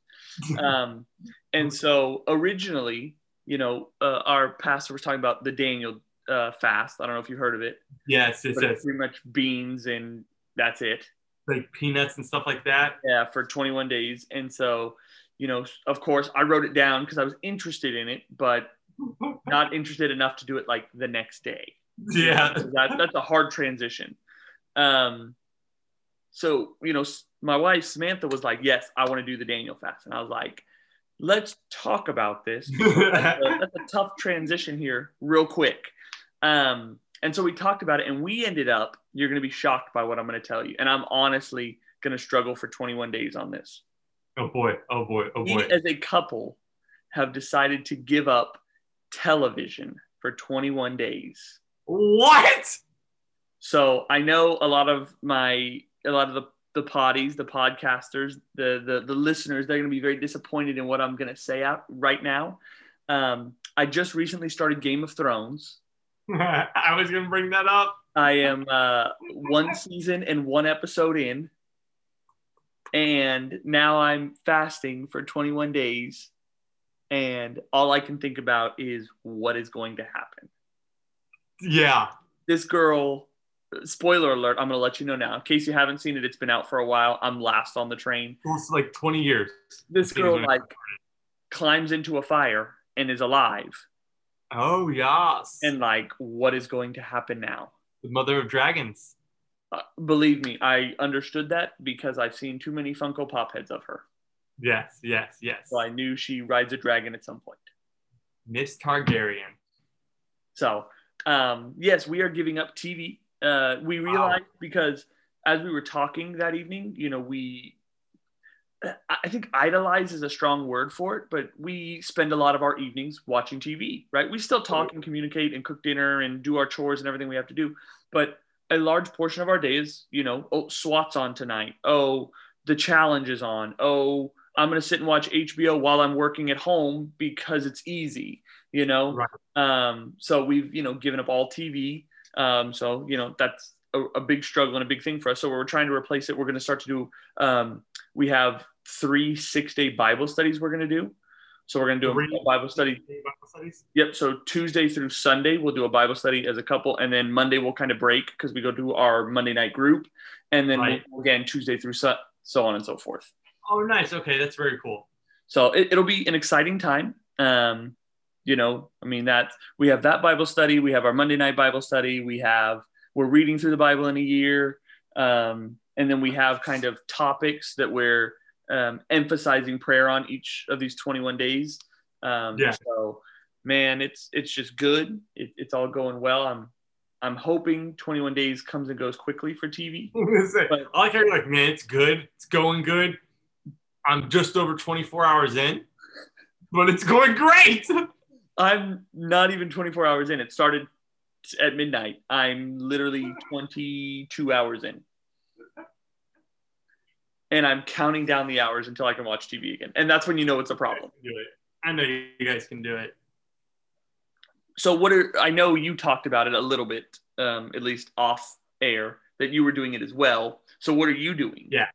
Um, and so originally, you know, uh, our pastor was talking about the Daniel uh, fast. I don't know if you heard of it,
Yes, it
but it's pretty much beans and that's it.
like peanuts and stuff like that.
Yeah, for 21 days. And so, you know, of course, I wrote it down because I was interested in it, but not interested enough to do it like the next day.
Yeah.
That, that's a hard transition. Um, so, you know, my wife, Samantha, was like, Yes, I want to do the Daniel fast. And I was like, Let's talk about this. That's a, that's a tough transition here, real quick. Um, and so we talked about it, and we ended up, you're going to be shocked by what I'm going to tell you. And I'm honestly going to struggle for 21 days on this.
oh boy. Oh boy. Oh
We,
boy.
as a couple, have decided to give up television for 21 days.
What?
So I know a lot of my a lot of the the potties, the podcasters, the the the listeners, they're going to be very disappointed in what I'm going to say out right now. Um, I just recently started Game of Thrones.
I was gonna bring that up.
I am uh, one season and one episode in, and now I'm fasting for 21 days, and all I can think about is what is going to happen.
Yeah.
This girl, spoiler alert, I'm gonna let you know now. In case you haven't seen it, it's been out for a while. I'm last on the train.
It's like 20 years.
This girl like climbs into a fire and is alive,
Oh yes.
and like, what is going to happen now?
the mother of dragons.
Uh, believe me, I understood that because I've seen too many Funko Pop heads of her.
Yes, yes, yes.
So I knew she rides a dragon at some point.
Miss Targaryen.
So, um, yes, we are giving up TV. Uh, we realized because as we were talking that evening, you know, we, I I think idolize is a strong word for it, but we spend a lot of our evenings watching TV, right? We still talk and communicate and cook dinner and do our chores and everything we have to do. But a large portion of our day is, you know, oh, SWAT's on tonight. Oh, the challenge is on. Oh, I'm going to sit and watch HBO while I'm working at home because it's easy, you know?
Right.
Um, so we've, you know, given up all TV. Um, so, you know, that's a, a big struggle and a big thing for us. So we're trying to replace it. We're going to start to do, um, we have three six day Bible studies we're going to do. So we're going to do
Three-
a Bible study.
Bible studies?
Yep. So Tuesday through Sunday, we'll do a Bible study as a couple. And then Monday, we'll kind of break because we go to our Monday night group. And then
Right.
we'll, again, Tuesday through Su- so on and so forth.
Oh, nice. Okay, that's very cool.
So it, it'll be an exciting time. Um, you know, I mean that we have that Bible study, we have our Monday night Bible study, we have we're reading through the Bible in a year, um, and then we have kind of topics that we're um, emphasizing prayer on each of these 21 days. Um,
Yeah.
So, man, it's it's just good. It, it's all going well. I'm I'm hoping 21 days comes and goes quickly for TV. But-
I like how you're like, man, it's good. It's going good. I'm just over 24 hours in, but it's going great.
I'm not even 24 hours in. It started at midnight. I'm literally 22 hours in. And I'm counting down the hours until I can watch TV again. And that's when you know it's a problem.
Do it. I know you guys can do it.
So, what are, I know you talked about it a little bit, um, at least off air, that you were doing it as well. So, what are you doing?
Yeah.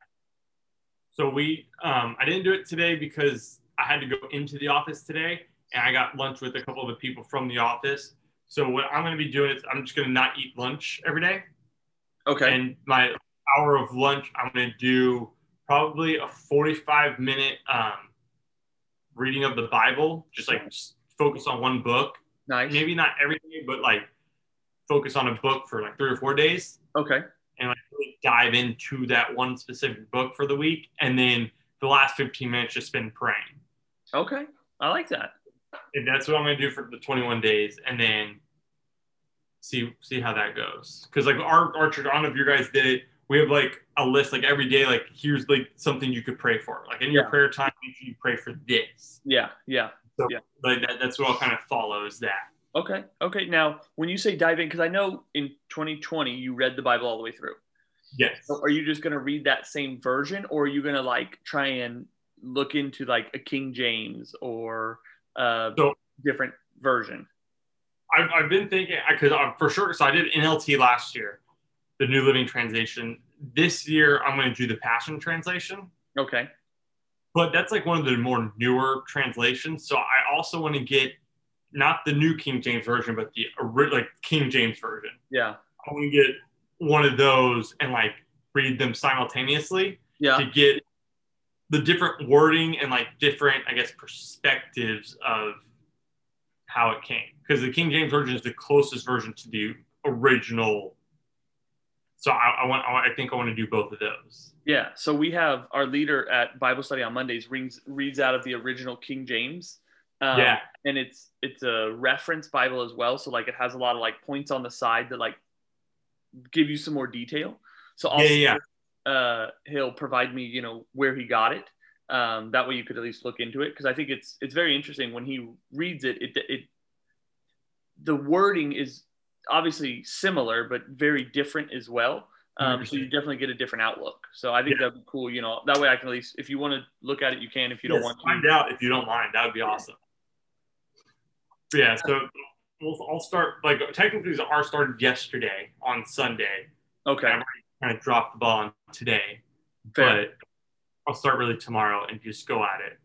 So we, um, I didn't do it today because I had to go into the office today, and I got lunch with a couple of the people from the office. So what I'm going to be doing is I'm just going to not eat lunch every day,
Okay.
and my hour of lunch I'm going to do probably a 45 minute um, reading of the Bible, just like just focus on one book.
nice.
Maybe not every day, but like focus on a book for like three or four days
Okay.
and like really dive into that one specific book for the week. And then the last 15 minutes just spend praying.
Okay. I like that.
And that's what I'm gonna do for the 21 days, and then see see how that goes. Because like our our church, I don't know if you guys did it. We have like a list like every day. Like here's like something you could pray for. Like in your
Yeah.
prayer time, you pray for this.
Yeah. Yeah.
Like that, that's what all kind of follows that.
Okay. Okay. Now, when you say dive in, because I know in 2020 you read the Bible all the way through.
Yes.
So are you just going to read that same version or are you going to like try and look into like a King James or a
So-
different version?
I've, I've been thinking because for sure. So I did NLT last year, the New Living Translation. This year I'm going to do the Passion Translation,
Okay.
but that's like one of the more newer translations. So I also want to get not the new King James version, but the like King James version.
Yeah.
I want to get one of those and like read them simultaneously
Yeah.
to get the different wording and like different, I guess, perspectives of how it came. Because the King James version is the closest version to the original. So I, I want, I think I want to do both of those.
Yeah. So we have our leader at Bible study on Mondays reads reads out of the original King James. Um,
yeah,
and it's it's a reference Bible as well. So like it has a lot of like points on the side that like give you some more detail. So also,
Yeah,
Uh, he'll provide me, you know, where he got it. Um, that way you could at least look into it because I think it's it's very interesting when he reads it. It it the wording is obviously similar, but very different as well. Um, so you definitely get a different outlook. So I think
Yeah.
that'd be cool. You know, that way I can at least, if you want to look at it, you can. If you don't want to,
find out if you don't mind. That would be awesome. But yeah, so we'll, I'll start. Like technically, our started yesterday on Sunday.
okay,
I already kind of dropped the ball on today,
fair.
but I'll start really tomorrow and just go at it.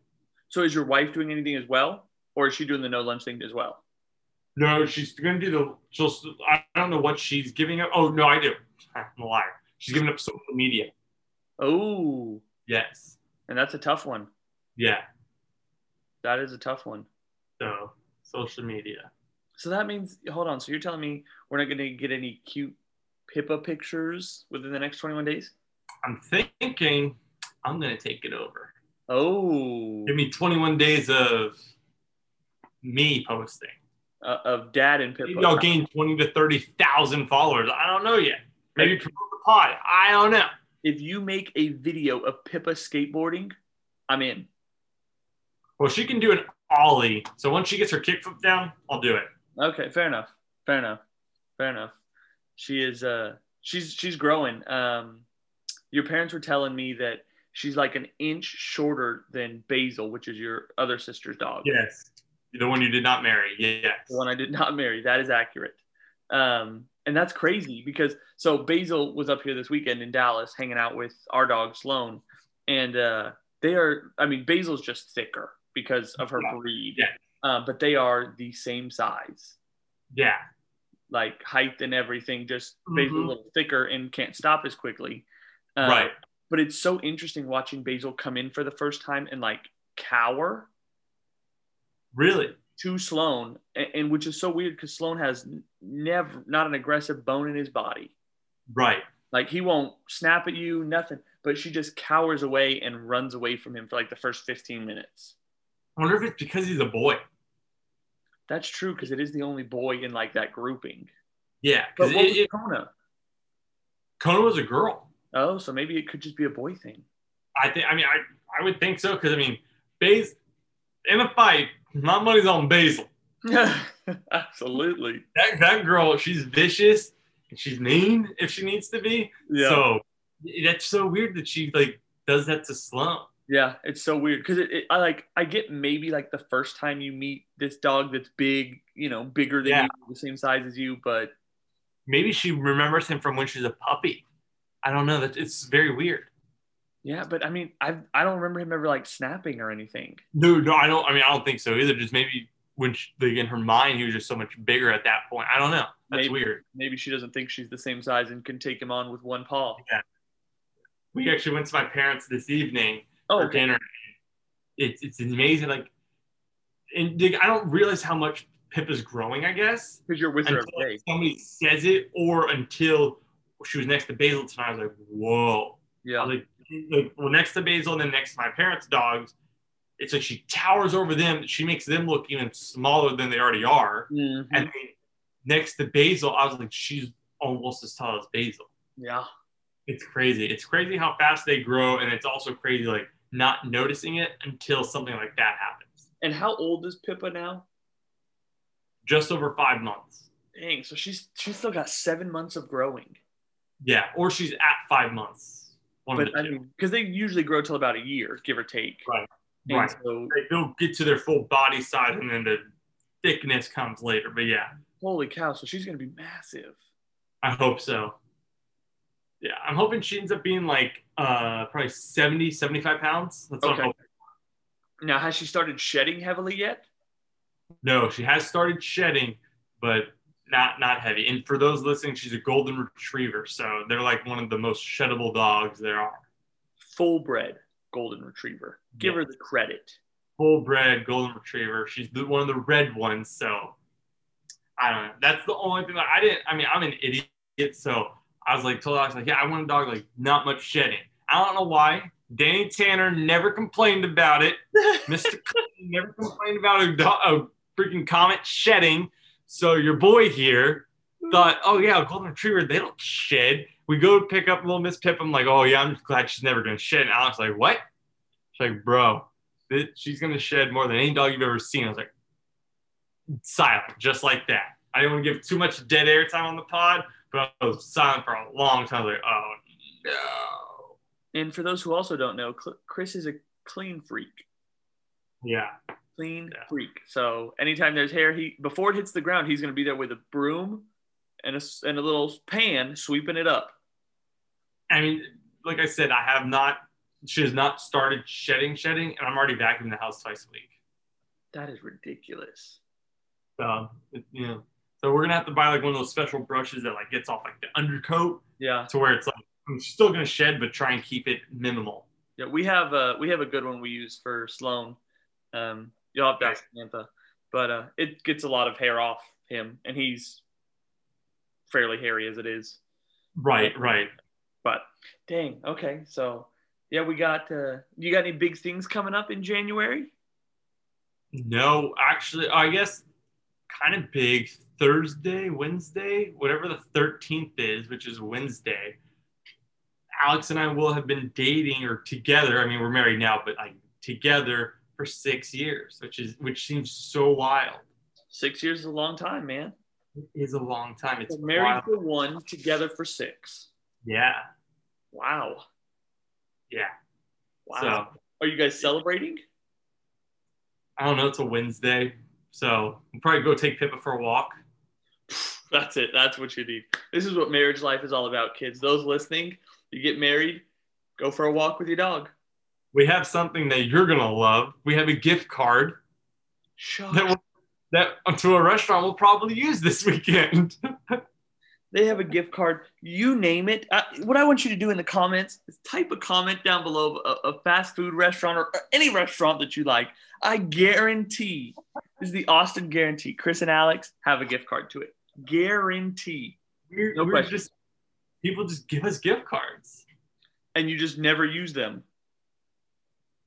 So is your wife doing anything as well, or is she doing the no lunch thing as well?
No, she's gonna do the. She'll. I don't know what she's giving up. Oh no, I do. I'm a liar. She's giving up social media.
Oh,
Yes.
and that's a tough one.
Yeah.
That is a tough one.
So social media.
So that means, hold on. So you're telling me we're not going to get any cute Pippa pictures within the next 21 days?
I'm thinking I'm gonna take it over.
Oh,
Give me 21 days of me posting.
uh, of Dad and Pippa.
Maybe I'll gain 20 to 30,000 followers. I don't know yet. Maybe promote the pod. I don't know.
If you make a video of Pippa skateboarding, I'm in.
Well, she can do an ollie. So once she gets her kickflip down, I'll do it.
Okay, fair enough. Fair enough. Fair enough. She is uh she's she's growing. Um your parents were telling me that she's like an inch shorter than Basil, which is your other sister's dog.
Yes. The one you did not marry. Yes.
The one I did not marry. That is accurate. Um and that's crazy because so Basil was up here this weekend in Dallas hanging out with our dog Sloan and uh they are I mean Basil's just thicker because of her breed.
Yeah.
Uh, but they are the same size.
Yeah.
Like height and everything, just Basil
Mhm.
a little thicker and can't stop as quickly. Uh,
right.
But it's so interesting watching Basil come in for the first time and like cower
Really?
to Sloan, and, and which is so weird because Sloan has never not an aggressive bone in his body.
Right.
Like he won't snap at you, nothing. But she just cowers away and runs away from him for like the first 15 minutes.
I wonder if it's because he's a boy.
That's true because it is the only boy in like that grouping.
Yeah.
But
Because
what
it,
was
it,
Kona?
Kona was a girl.
Oh, so maybe it could just be a boy thing.
I think. I mean, I, I would think so. Because I mean, Bas in a fight, my money's on Basil.
Absolutely.
That that girl, she's vicious and she's mean if she needs to be.
Yeah.
So that's so weird that she like does that to Sloan.
Yeah, it's so weird because it, it, I like I get maybe like the first time you meet this dog that's big, you know, bigger than
Yeah.
you, the same size as you, but
Maybe she remembers him from when she was a puppy. I don't know. That it's very weird.
yeah, but I mean, I I don't remember him ever like snapping or anything.
No, no, I don't. I mean, I don't think so either. Just maybe when she, like in her mind, he was just so much bigger at that point. I don't know. That's
Maybe.
weird.
Maybe she doesn't think she's the same size and can take him on with one paw. Yeah.
We actually went to my parents this evening
Oh, okay.
dinner. It's it's amazing. Like, and like, I don't realize how much Pip is growing. I guess
because you're with her every day.
somebody says it, or until she was next to Basil tonight. I was like, whoa.
Yeah,
like, like well, next to Basil and then next to my parents' dogs. It's like she towers over them. She makes them look even smaller than they already are.
Mhm.
And then next to Basil, I was like, she's almost as tall as Basil.
yeah,
It's crazy. It's crazy how fast they grow, and it's also crazy like not noticing it until something like that happens.
And how old is Pippa now?
Just over five months.
Dang, so she's she's still got seven months of growing.
Yeah, or she's at five months.
But I
two.
mean, because they usually grow till about a year, give or take.
Right.
And
Right.
so,
They'll get to their full body size, and then the thickness comes later. But yeah,
holy cow! So she's gonna be massive.
I hope so. Yeah, I'm hoping she ends up being like uh probably 70, 75 pounds. That's what
Okay.
I'm hoping.
Now, has she started shedding heavily yet?
No, she has started shedding, but not not heavy. And for those listening, she's a golden retriever, so they're like one of the most sheddable dogs there are.
Full bred golden retriever. Give her the credit.
Full bred golden retriever. She's the, one of the red ones, so I don't know. That's the only thing. Like, I didn't. I mean, I'm an idiot, so I was like, told was like, yeah, I want a dog like not much shedding. I don't know why. Danny Tanner never complained about it. Mr. Clinton never complained about a, a freaking comet shedding. So your boy here thought, oh yeah, a golden retriever, they don't shed. We go pick up little Miss Pip. I'm like, oh yeah, I'm just glad she's never gonna shed. And Alex like, what? She's like, bro, this, she's gonna shed more than any dog you've ever seen. I was like, silent, just like that. I didn't want to give too much dead air time on the pod, but I was silent for a long time. Like, oh no.
And for those who also don't know, Chris is a clean freak.
Yeah.
Clean
Yeah.
freak. So anytime there's hair, he before it hits the ground, he's going to be there with a broom and a, and a little pan sweeping it up.
I mean, like I said, I have not. She has not started shedding, shedding, and I'm already vacuuming the house twice a week.
That is ridiculous.
So, it- you know, so we're gonna have to buy like one of those special brushes that like gets off like the undercoat
Yeah.
to where it's like I'm still gonna shed, but try and keep it minimal.
Yeah, we have a we have a good one we use for Sloan. Um, you'll have to ask Samantha, but uh, it gets a lot of hair off him, and he's fairly hairy as it is.
Right, right.
But dang, okay, so yeah, we got. Uh, you got any big things coming up in January?
No, actually, I guess kind of big Thursday, Wednesday, whatever the 13th is, which is Wednesday. Alex and I will have been dating or together. I mean, we're married now, but like together for six years, which is which seems so wild.
Six years is a long time, man.
It is a long time. It's
married
wild.
for one, together for six.
Yeah,
Wow,
yeah.
wow.
So
Are you guys celebrating?
I don't know. It's a Wednesday, so we'll probably go take Pippa for a walk.
That's it. That's what you need. This is what marriage life is all about, kids. Those listening, you get married, go for a walk with your dog.
We have something that you're gonna love. We have a gift card
Shut
that we'll, that to a restaurant we'll probably use this weekend.
They have a gift card. You name it. Uh, what I want you to do in the comments is type a comment down below of a, a fast food restaurant or, or any restaurant that you like. I guarantee this is the Austin guarantee. Chris and Alex have a gift card to it. Guarantee.
We're,
No
we're just people just give us gift cards.
And you just never use them.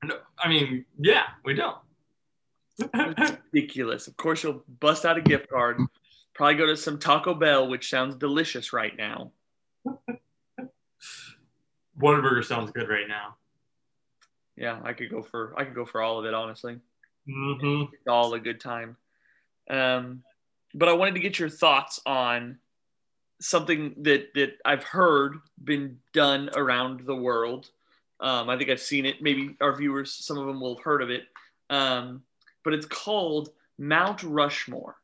No, I mean, yeah, we don't.
Ridiculous. Of course, you'll bust out a gift card. Probably go to some Taco Bell, which sounds delicious right now.
Whataburger sounds good right now.
Yeah, I could go for I could go for all of it, honestly.
Hmm
it's all a good time. Um, but I wanted to get your thoughts on something that that I've heard been done around the world. Um, I think I've seen it. Maybe our viewers, some of them will have heard of it. Um, but it's called Mount Rushmore.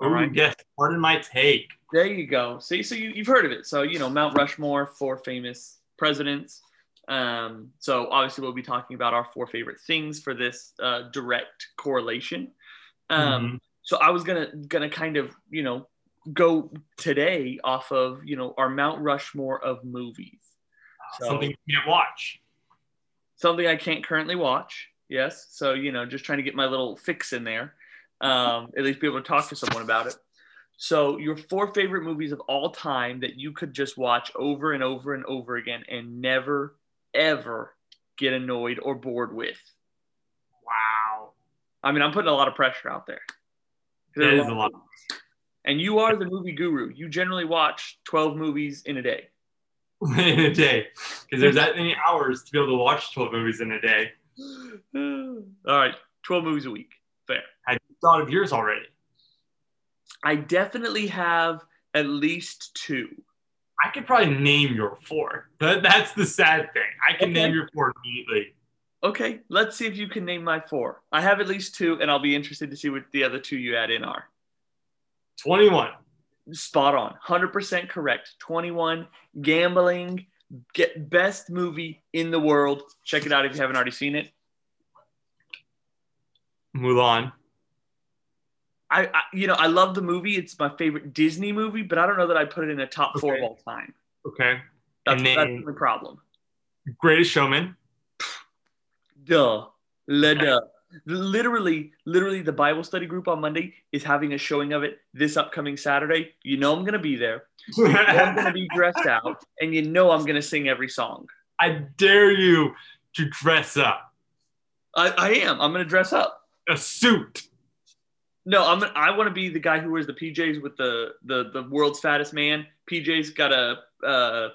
All
Oh,
right.
yes. Pardon my take.
There you go. See, so you, you've heard of it. So, you know, Mount Rushmore, four famous presidents. Um, so, obviously, we'll be talking about our four favorite things for this uh, direct correlation. Um,
Mhm.
So, I was gonna gonna kind of, you know, go today off of, you know, our Mount Rushmore of movies. So,
Something you can't watch.
something I can't currently watch. Yes. So, you know, just trying to get my little fix in there. Um, at least be able to talk to someone about it. So, your four favorite movies of all time that you could just watch over and over and over again and never, ever get annoyed or bored with.
Wow.
I mean, I'm putting a lot of pressure out there.
That is a lot.
And you are the movie guru. You generally watch 12 movies in a day.
in a day. Because there's that many hours to be able to watch 12 movies in a day.
all right, 12 movies a week. Fair.
I thought of yours already.
I definitely have at least two.
I could probably name your four. But that's the sad thing. I can
Okay.
name your four immediately.
Okay, let's see if you can name my four. I have at least two, and I'll be interested to see what the other two you add in are.
21.
Spot on, 100% correct. 21, gambling, get best movie in the world. Check it out if you haven't already seen it.
Mulan.
I, I you know, I love the movie. It's my favorite Disney movie, but I don't know that I put it in a top four of all time.
Okay.
That's,
And then-
that's the problem.
Greatest Showman.
Duh. Le duh. Literally, literally, the Bible study group on Monday is having a showing of it this upcoming Saturday. You know I'm gonna be there. You know I'm gonna be dressed out, and you know I'm gonna sing every song.
I dare you to dress up.
I, I am. I'm gonna dress up.
A suit.
No, I'm. I want to be the guy who wears the PJs with the the the world's fattest man. PJ's got a uh,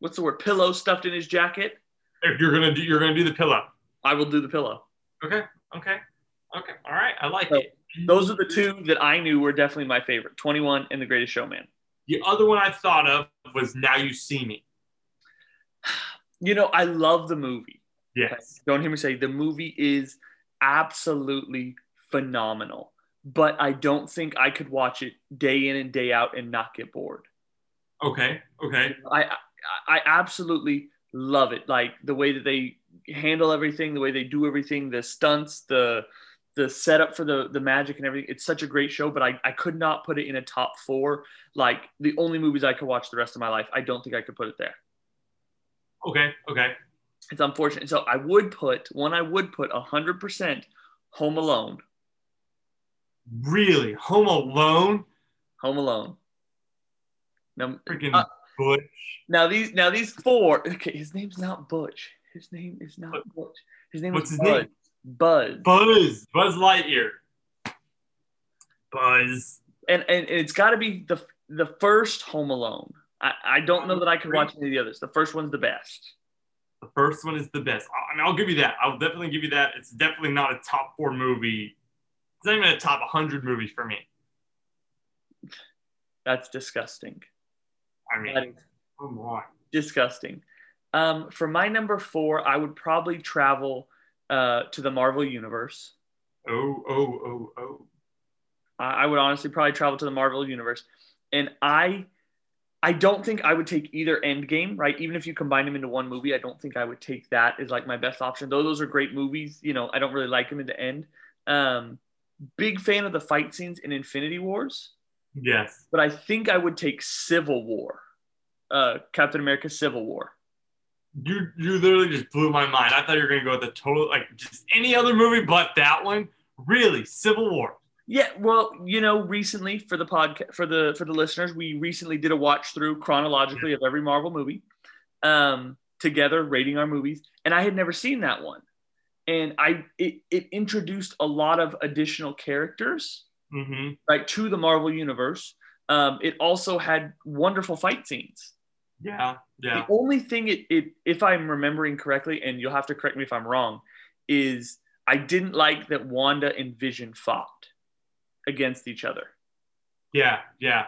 what's the word? Pillow stuffed in his jacket.
If you're gonna do you're gonna do the pillow.
I will do the pillow.
Okay. Okay. Okay. All right. I like
So,
it.
Those are the two that I knew were definitely my favorite 21 and The Greatest Showman.
The other one I thought of was Now You See Me.
You know, I love the movie.
Yes.
Don't hear me say the movie is absolutely phenomenal, but I don't think I could watch it day in and day out and not get bored.
Okay. Okay.
I I, I absolutely love it. Like the way that they handle everything, the way they do everything, the stunts, the the setup for the the magic and everything. It's such a great show, but I, I could not put it in a top four. Like the only movies I could watch the rest of my life, I don't think I could put it there.
Okay. Okay.
It's unfortunate. So I would put one. I would put hundred percent Home Alone.
Really? Home Alone?
Home Alone. Now,
Freaking
uh,
Butch.
now these now these four. Okay, his name's not Butch. His name is not Butch. His name
What's
is
his
Buzz.
name?
Buzz.
Buzz. Buzz Lightyear. Buzz.
and and it's got to be the the first Home Alone. I, I don't know that I could watch any of the others. The first one's the best.
The first one is the best. I I mean, I'll give you that. I'll definitely give you that. It's definitely not a top four movie. It's not even a top 100 movie for me.
That's disgusting.
I mean,
That
come on.
disgusting. Um, for my number four, I would probably travel uh, to the Marvel universe.
Oh, oh, oh, oh.
I I would honestly probably travel to the Marvel universe, and I, I don't think I would take either Endgame. Right, even if you combine them into one movie, I don't think I would take that as like my best option. Though those are great movies, you know, I don't really like them in the end. Um, big fan of the fight scenes in Infinity Wars,
Yes.
but I think I would take Civil War, uh, Captain America: Civil War.
You you literally just blew my mind. I thought you were gonna go with the total like just any other movie but that one. Really, Civil War.
Yeah, well, you know, recently for the podcast for the for the listeners, we recently did a watch through chronologically of every Marvel movie, um, together rating our movies, and I had never seen that one, and I it, it introduced a lot of additional characters
Mm-hmm.
right to the Marvel universe. Um, it also had wonderful fight scenes.
Yeah, yeah.
The only thing it, it, if I'm remembering correctly, and you'll have to correct me if I'm wrong, is I didn't like that Wanda and Vision fought against each other.
Yeah, yeah.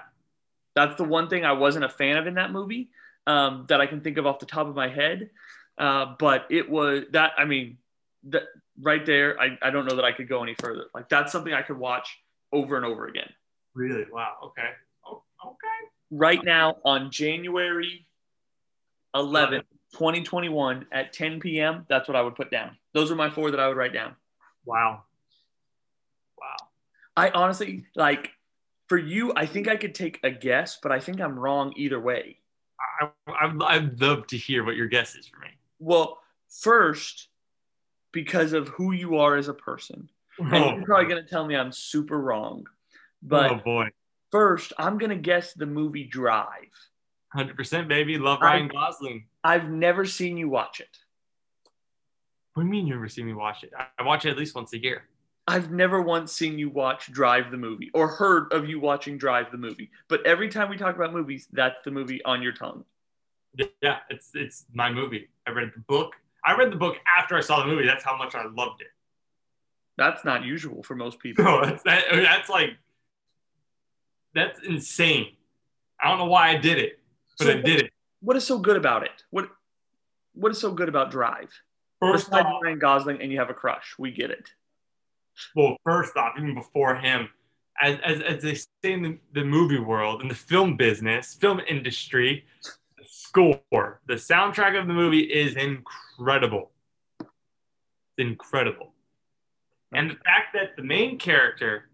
That's the one thing I wasn't a fan of in that movie um, that I can think of off the top of my head. Uh, but it was that, I mean, that right there, I, I don't know that I could go any further. Like, that's something I could watch over and over again.
Really? Wow. Okay. Oh, okay.
Right now on January 11th, 2021 at 10 p.m., that's what I would put down. Those are my four that I would write down.
Wow. Wow.
I honestly, like, for you, I think I could take a guess, but I think I'm wrong either way.
I, I, I'd love to hear what your guess is for me.
Well, first, because of who you are as a person. And
Oh,
you're probably going to tell me I'm super wrong. But
oh boy.
first, I'm going to guess the movie Drive.
100% baby. Love Ryan Gosling.
I've never seen you watch it.
What do you mean you never see me watch it? I- I watch it at least once a year.
I've never once seen you watch Drive the movie or heard of you watching Drive the movie. But every time we talk about movies, that's the movie on your tongue.
Yeah, it's it's my movie. I read the book. I read the book after I saw the movie. That's how much I loved it.
That's not usual for most people.
No, that's that, that's like that's insane. I don't know why I did it, but
So
I did it.
What is so good about it? What What is so good about Drive?
First off,
Ryan Gosling and you have a crush, we get it.
well, first off, even before him, as, as, as they say in the, the movie world, in the film business, film industry, score, the soundtrack of the movie is incredible. It's incredible. And the fact that the main character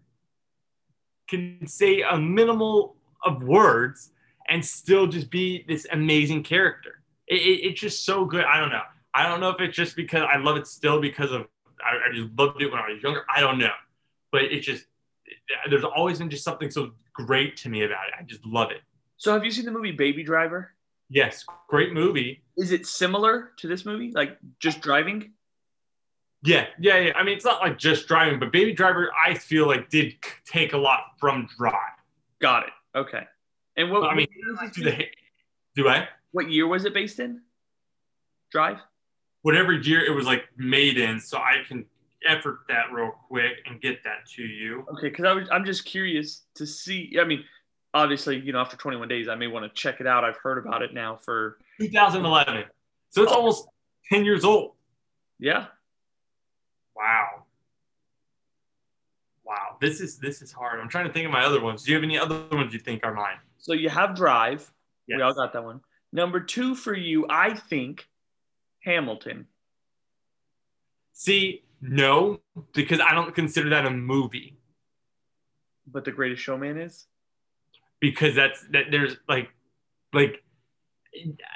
can say a minimal of words and still just be this amazing character. It, it- it's just so good. I don't know. I don't know if it's just because I love it still because of I, I just loved it when I was younger. I don't know, but it's just there's always been just something so great to me about it. I just love it.
So, have you seen the movie Baby Driver?
Yes, great movie.
Is it similar to this movie? Like just driving?
Yeah, yeah, yeah. I mean, it's not like just driving, but Baby Driver, I feel like did take a lot from Drive.
Got it. Okay. And what,
I mean,
year was
do the do I?
what year was it based in? Drive?
Whatever year it was like made in, so I can effort that real quick and get that to you.
Okay, because I was I'm just curious to see. I mean, obviously, you know, after 21 days, I may want to check it out. I've heard about it now for
2011. So it's
Oh.
almost 10 years old.
yeah.
Wow. Wow. This is this is hard. I'm trying to think of my other ones. Do you have any other ones you think are mine?
So you have Drive.
Yes.
We all got that one. Number two for you, I think Hamilton.
See, no, because I don't consider that a movie.
But The Greatest Showman is.
Because that's that there's like like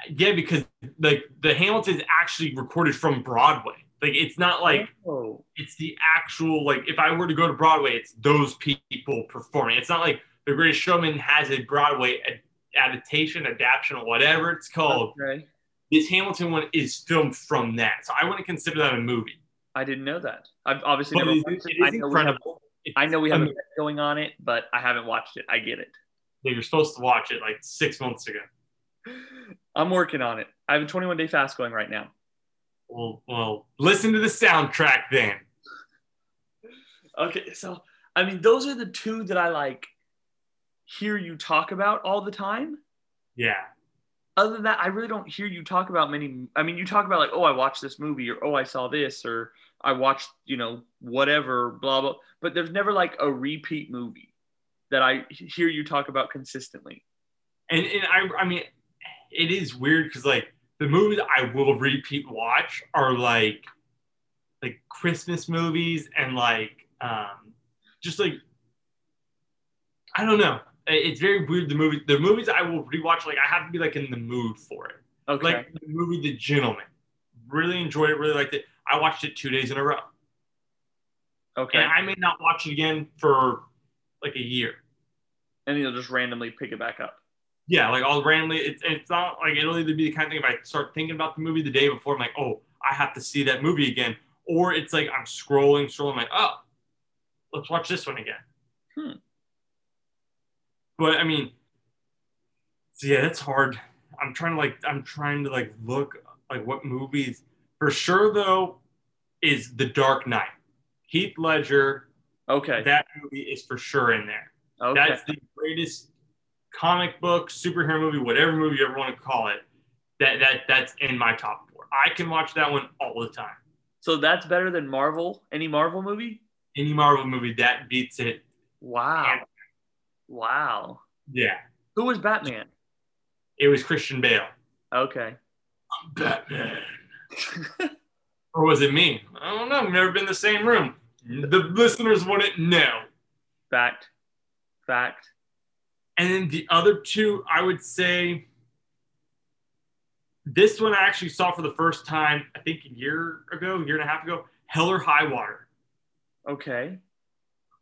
yeah, because like the Hamilton is actually recorded from Broadway. Like it's not like
oh,
it's the actual like if I were to go to Broadway, it's those people performing. It's not like The Greatest Showman has a Broadway ad- adaptation, adaptation, or whatever it's called.
okay.
This Hamilton one is filmed from that, so I wouldn't consider that a movie.
I didn't know that. I've obviously
But
never.
it
watched it.
it
I know we have- I know we have a bet going on it, but I haven't watched it. I get it.
Yeah, You're supposed to watch it like six months ago.
I'm working on it. I have a 21 day fast going right now.
Well, well, listen to the soundtrack then.
Okay, so I mean, those are the two that I like hear you talk about all the time.
Yeah,
Other than that, I really don't hear you talk about many. I mean, you talk about like, oh, I watched this movie, or oh, I saw this, or I watched, you know, whatever, blah blah. But there's never like a repeat movie that I hear you talk about consistently.
and and I I mean, it is weird because like the movies I will repeat watch are like like Christmas movies and like um just like I don't know. It's very weird. The movie, the movies I will rewatch, like I have to be like in the mood for it.
Okay.
Like the movie The Gentlemen, really enjoyed it, really liked it. I watched it two days in a row,
okay.
and I may not watch it again for like a year.
and you'll just randomly pick it back up.
Yeah, like I'll randomly. It's it's not like it'll either be the kind of thing if I start thinking about the movie the day before, I'm like, oh, I have to see that movie again, or it's like I'm scrolling, scrolling, like, oh, let's watch this one again.
Hmm.
But I mean, so yeah, that's hard. I'm trying to like, I'm trying to like look like what movies for sure though is The Dark Knight. Heath Ledger,
Okay.
that movie is for sure in there.
okay.
That's the greatest comic book, superhero movie, whatever movie you ever want to call it. That that that's in my top four. I can watch that one all the time.
so that's better than Marvel. Any Marvel movie?
Any Marvel movie that beats it.
Wow. Wow.
Yeah,
Who was Batman?
it was Christian Bale.
Okay.
I'm Batman. Or was it me? I don't know. We've never been in the same room. The listeners wouldn't know.
Fact. Fact.
And then the other two, I would say this one I actually saw for the first time, I think a year ago, a year and a half ago, Hell or High Water
Okay.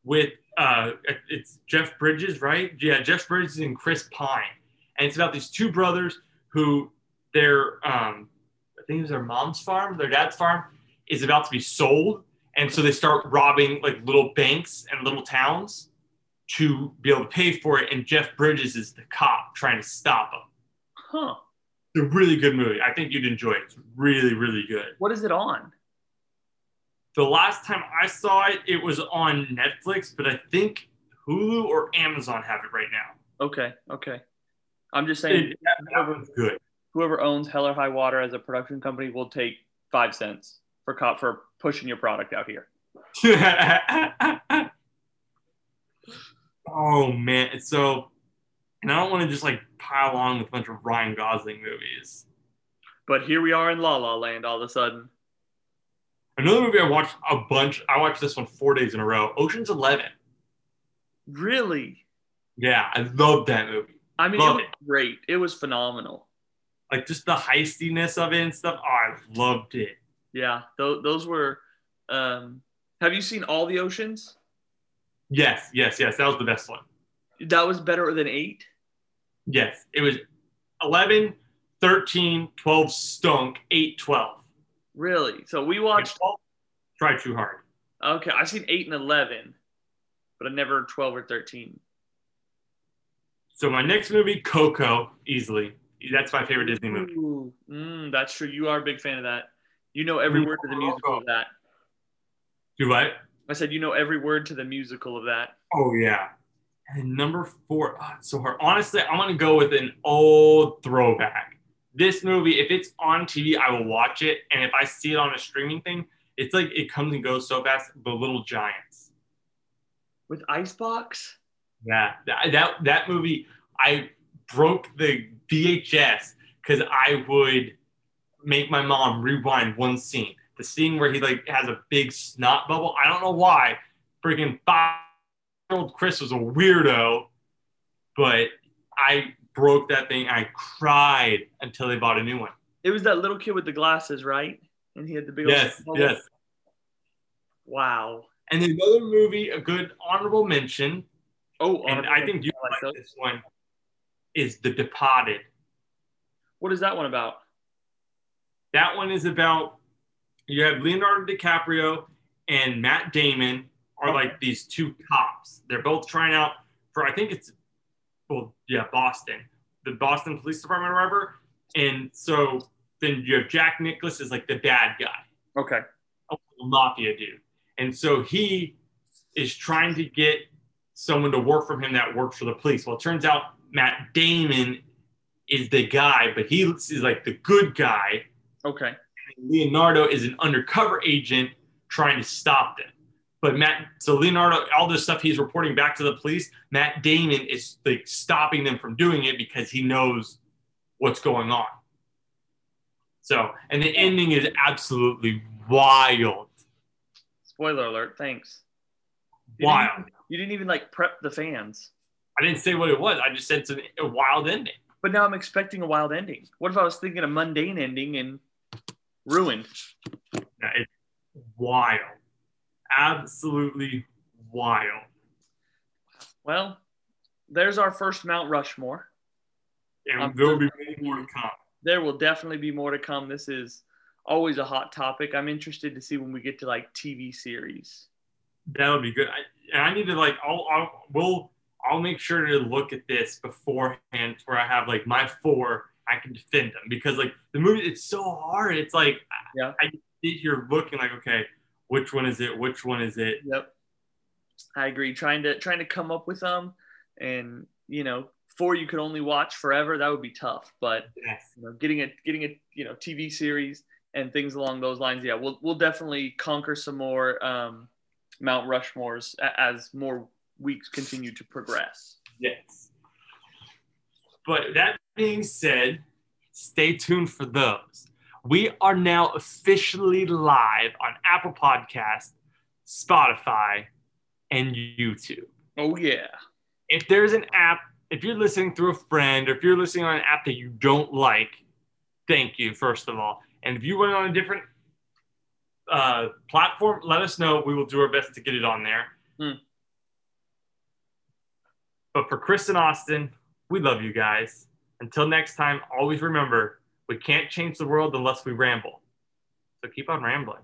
with uh it's Jeff Bridges, right? Yeah, Jeff Bridges and Chris Pine. And it's about these two brothers who their um I think it was their mom's farm, their dad's farm is about to be sold. And so they start robbing like little banks and little towns to be able to pay for it. And Jeff Bridges is the cop trying to stop them.
Huh.
It's a really good movie. I think you'd enjoy it. It's really, really good.
What is it on?
The last time I saw it, it was on Netflix, but I think Hulu or Amazon have it right now.
Okay. Okay. I'm just saying,
It, one's good.
whoever owns Hell or High Water as a production company will take five cents for cop for pushing your product out here.
oh man, so and I don't want to just like pile on with a bunch of Ryan Gosling movies.
But here we are in La La Land all of a sudden.
Another movie I watched a bunch. I watched this one four days in a row. Ocean's Eleven.
Really?
Yeah, I love that movie.
I mean, it was great. It was phenomenal.
Like just the heistiness of it and stuff. Oh, I loved it.
Yeah, th- those were. Um, have you seen all the oceans?
Yes, yes, yes. That was the best one.
That was better than eight.
Yes, it was 11, 13, 12 stunk, 8, 12.
Really? So we watched.
Try too hard.
Okay, I've seen eight and eleven, but I never twelve or thirteen.
So my next movie, Coco, easily. That's my favorite Disney movie.
Ooh, mm, that's true. You are a big fan of that. You know every word of the musical of that.
Do what?
I said you know every word to the musical of that.
Oh yeah. And number four, oh, so hard. Honestly, I'm gonna go with an old throwback. This movie, if it's on TV, I will watch it. And if I see it on a streaming thing, it's like it comes and goes so fast. The Little Giants.
With Icebox?
Yeah, that that, that movie, I broke the VHS because I would make my mom rewind one scene. The scene where he like has a big snot bubble. I don't know why. Freaking five year old Chris was a weirdo, but I broke that thing. I cried until they bought a new one.
It was that little kid with the glasses, right? And he had the big
Yes, yes.
Wow.
And another movie, a good honorable mention,
Oh,
and I think you
like
this one, is The Departed.
What is that one about?
That one is about you have Leonardo DiCaprio and Matt Damon are like these two cops. They're both trying out for I think it's well yeah Boston, the Boston Police Department or whatever. And so then you have Jack Nicholson is like the bad guy,
Okay.
a mafia dude, and so he is trying to get someone to work for him that works for the police. Well, it turns out Matt Damon is the guy, but he is like the good guy.
Okay.
Leonardo is an undercover agent trying to stop them. But Matt, so Leonardo, all this stuff he's reporting back to the police, Matt Damon is like stopping them from doing it because he knows what's going on. So, and the ending is absolutely wild.
Spoiler alert. Thanks. You
Wild.
Didn't, you didn't even like prep the fans.
I didn't say what it was. I just said it's a, a wild ending.
But now I'm expecting a wild ending. What if I was thinking a mundane ending and ruined?
Yeah, It's wild. Absolutely wild.
Well, there's our first Mount Rushmore.
And
I'm
there will be many more to come.
There will definitely be more to come. This is always a hot topic. I'm interested to see when we get to like TV series.
That would be good. I, and I need to like, I'll, I'll, we'll, I'll make sure to look at this beforehand where I have like my four, I can defend them because like the movie, it's so hard. It's like,
Yeah.
I, I sit here looking like, okay, which one is it? Which one is it?
Yep. I agree. Trying to trying to come up with them, and you know, four you could only watch forever. That would be tough. But
Yes.
you know, getting a getting a you know TV series and things along those lines. Yeah, we'll we'll definitely conquer some more um, Mount Rushmores as more weeks continue to progress.
Yes. But that being said, stay tuned for those. We are now officially live on Apple Podcast, Spotify, and YouTube.
Oh yeah.
If there's an app, if you're listening through a friend, or if you're listening on an app that you don't like, thank you, first of all. And if you went on a different uh, platform, let us know. We will do our best to get it on there.
Hmm.
But for Chris and Austin, we love you guys. Until next time, always remember we can't change the world unless we ramble. So keep on rambling.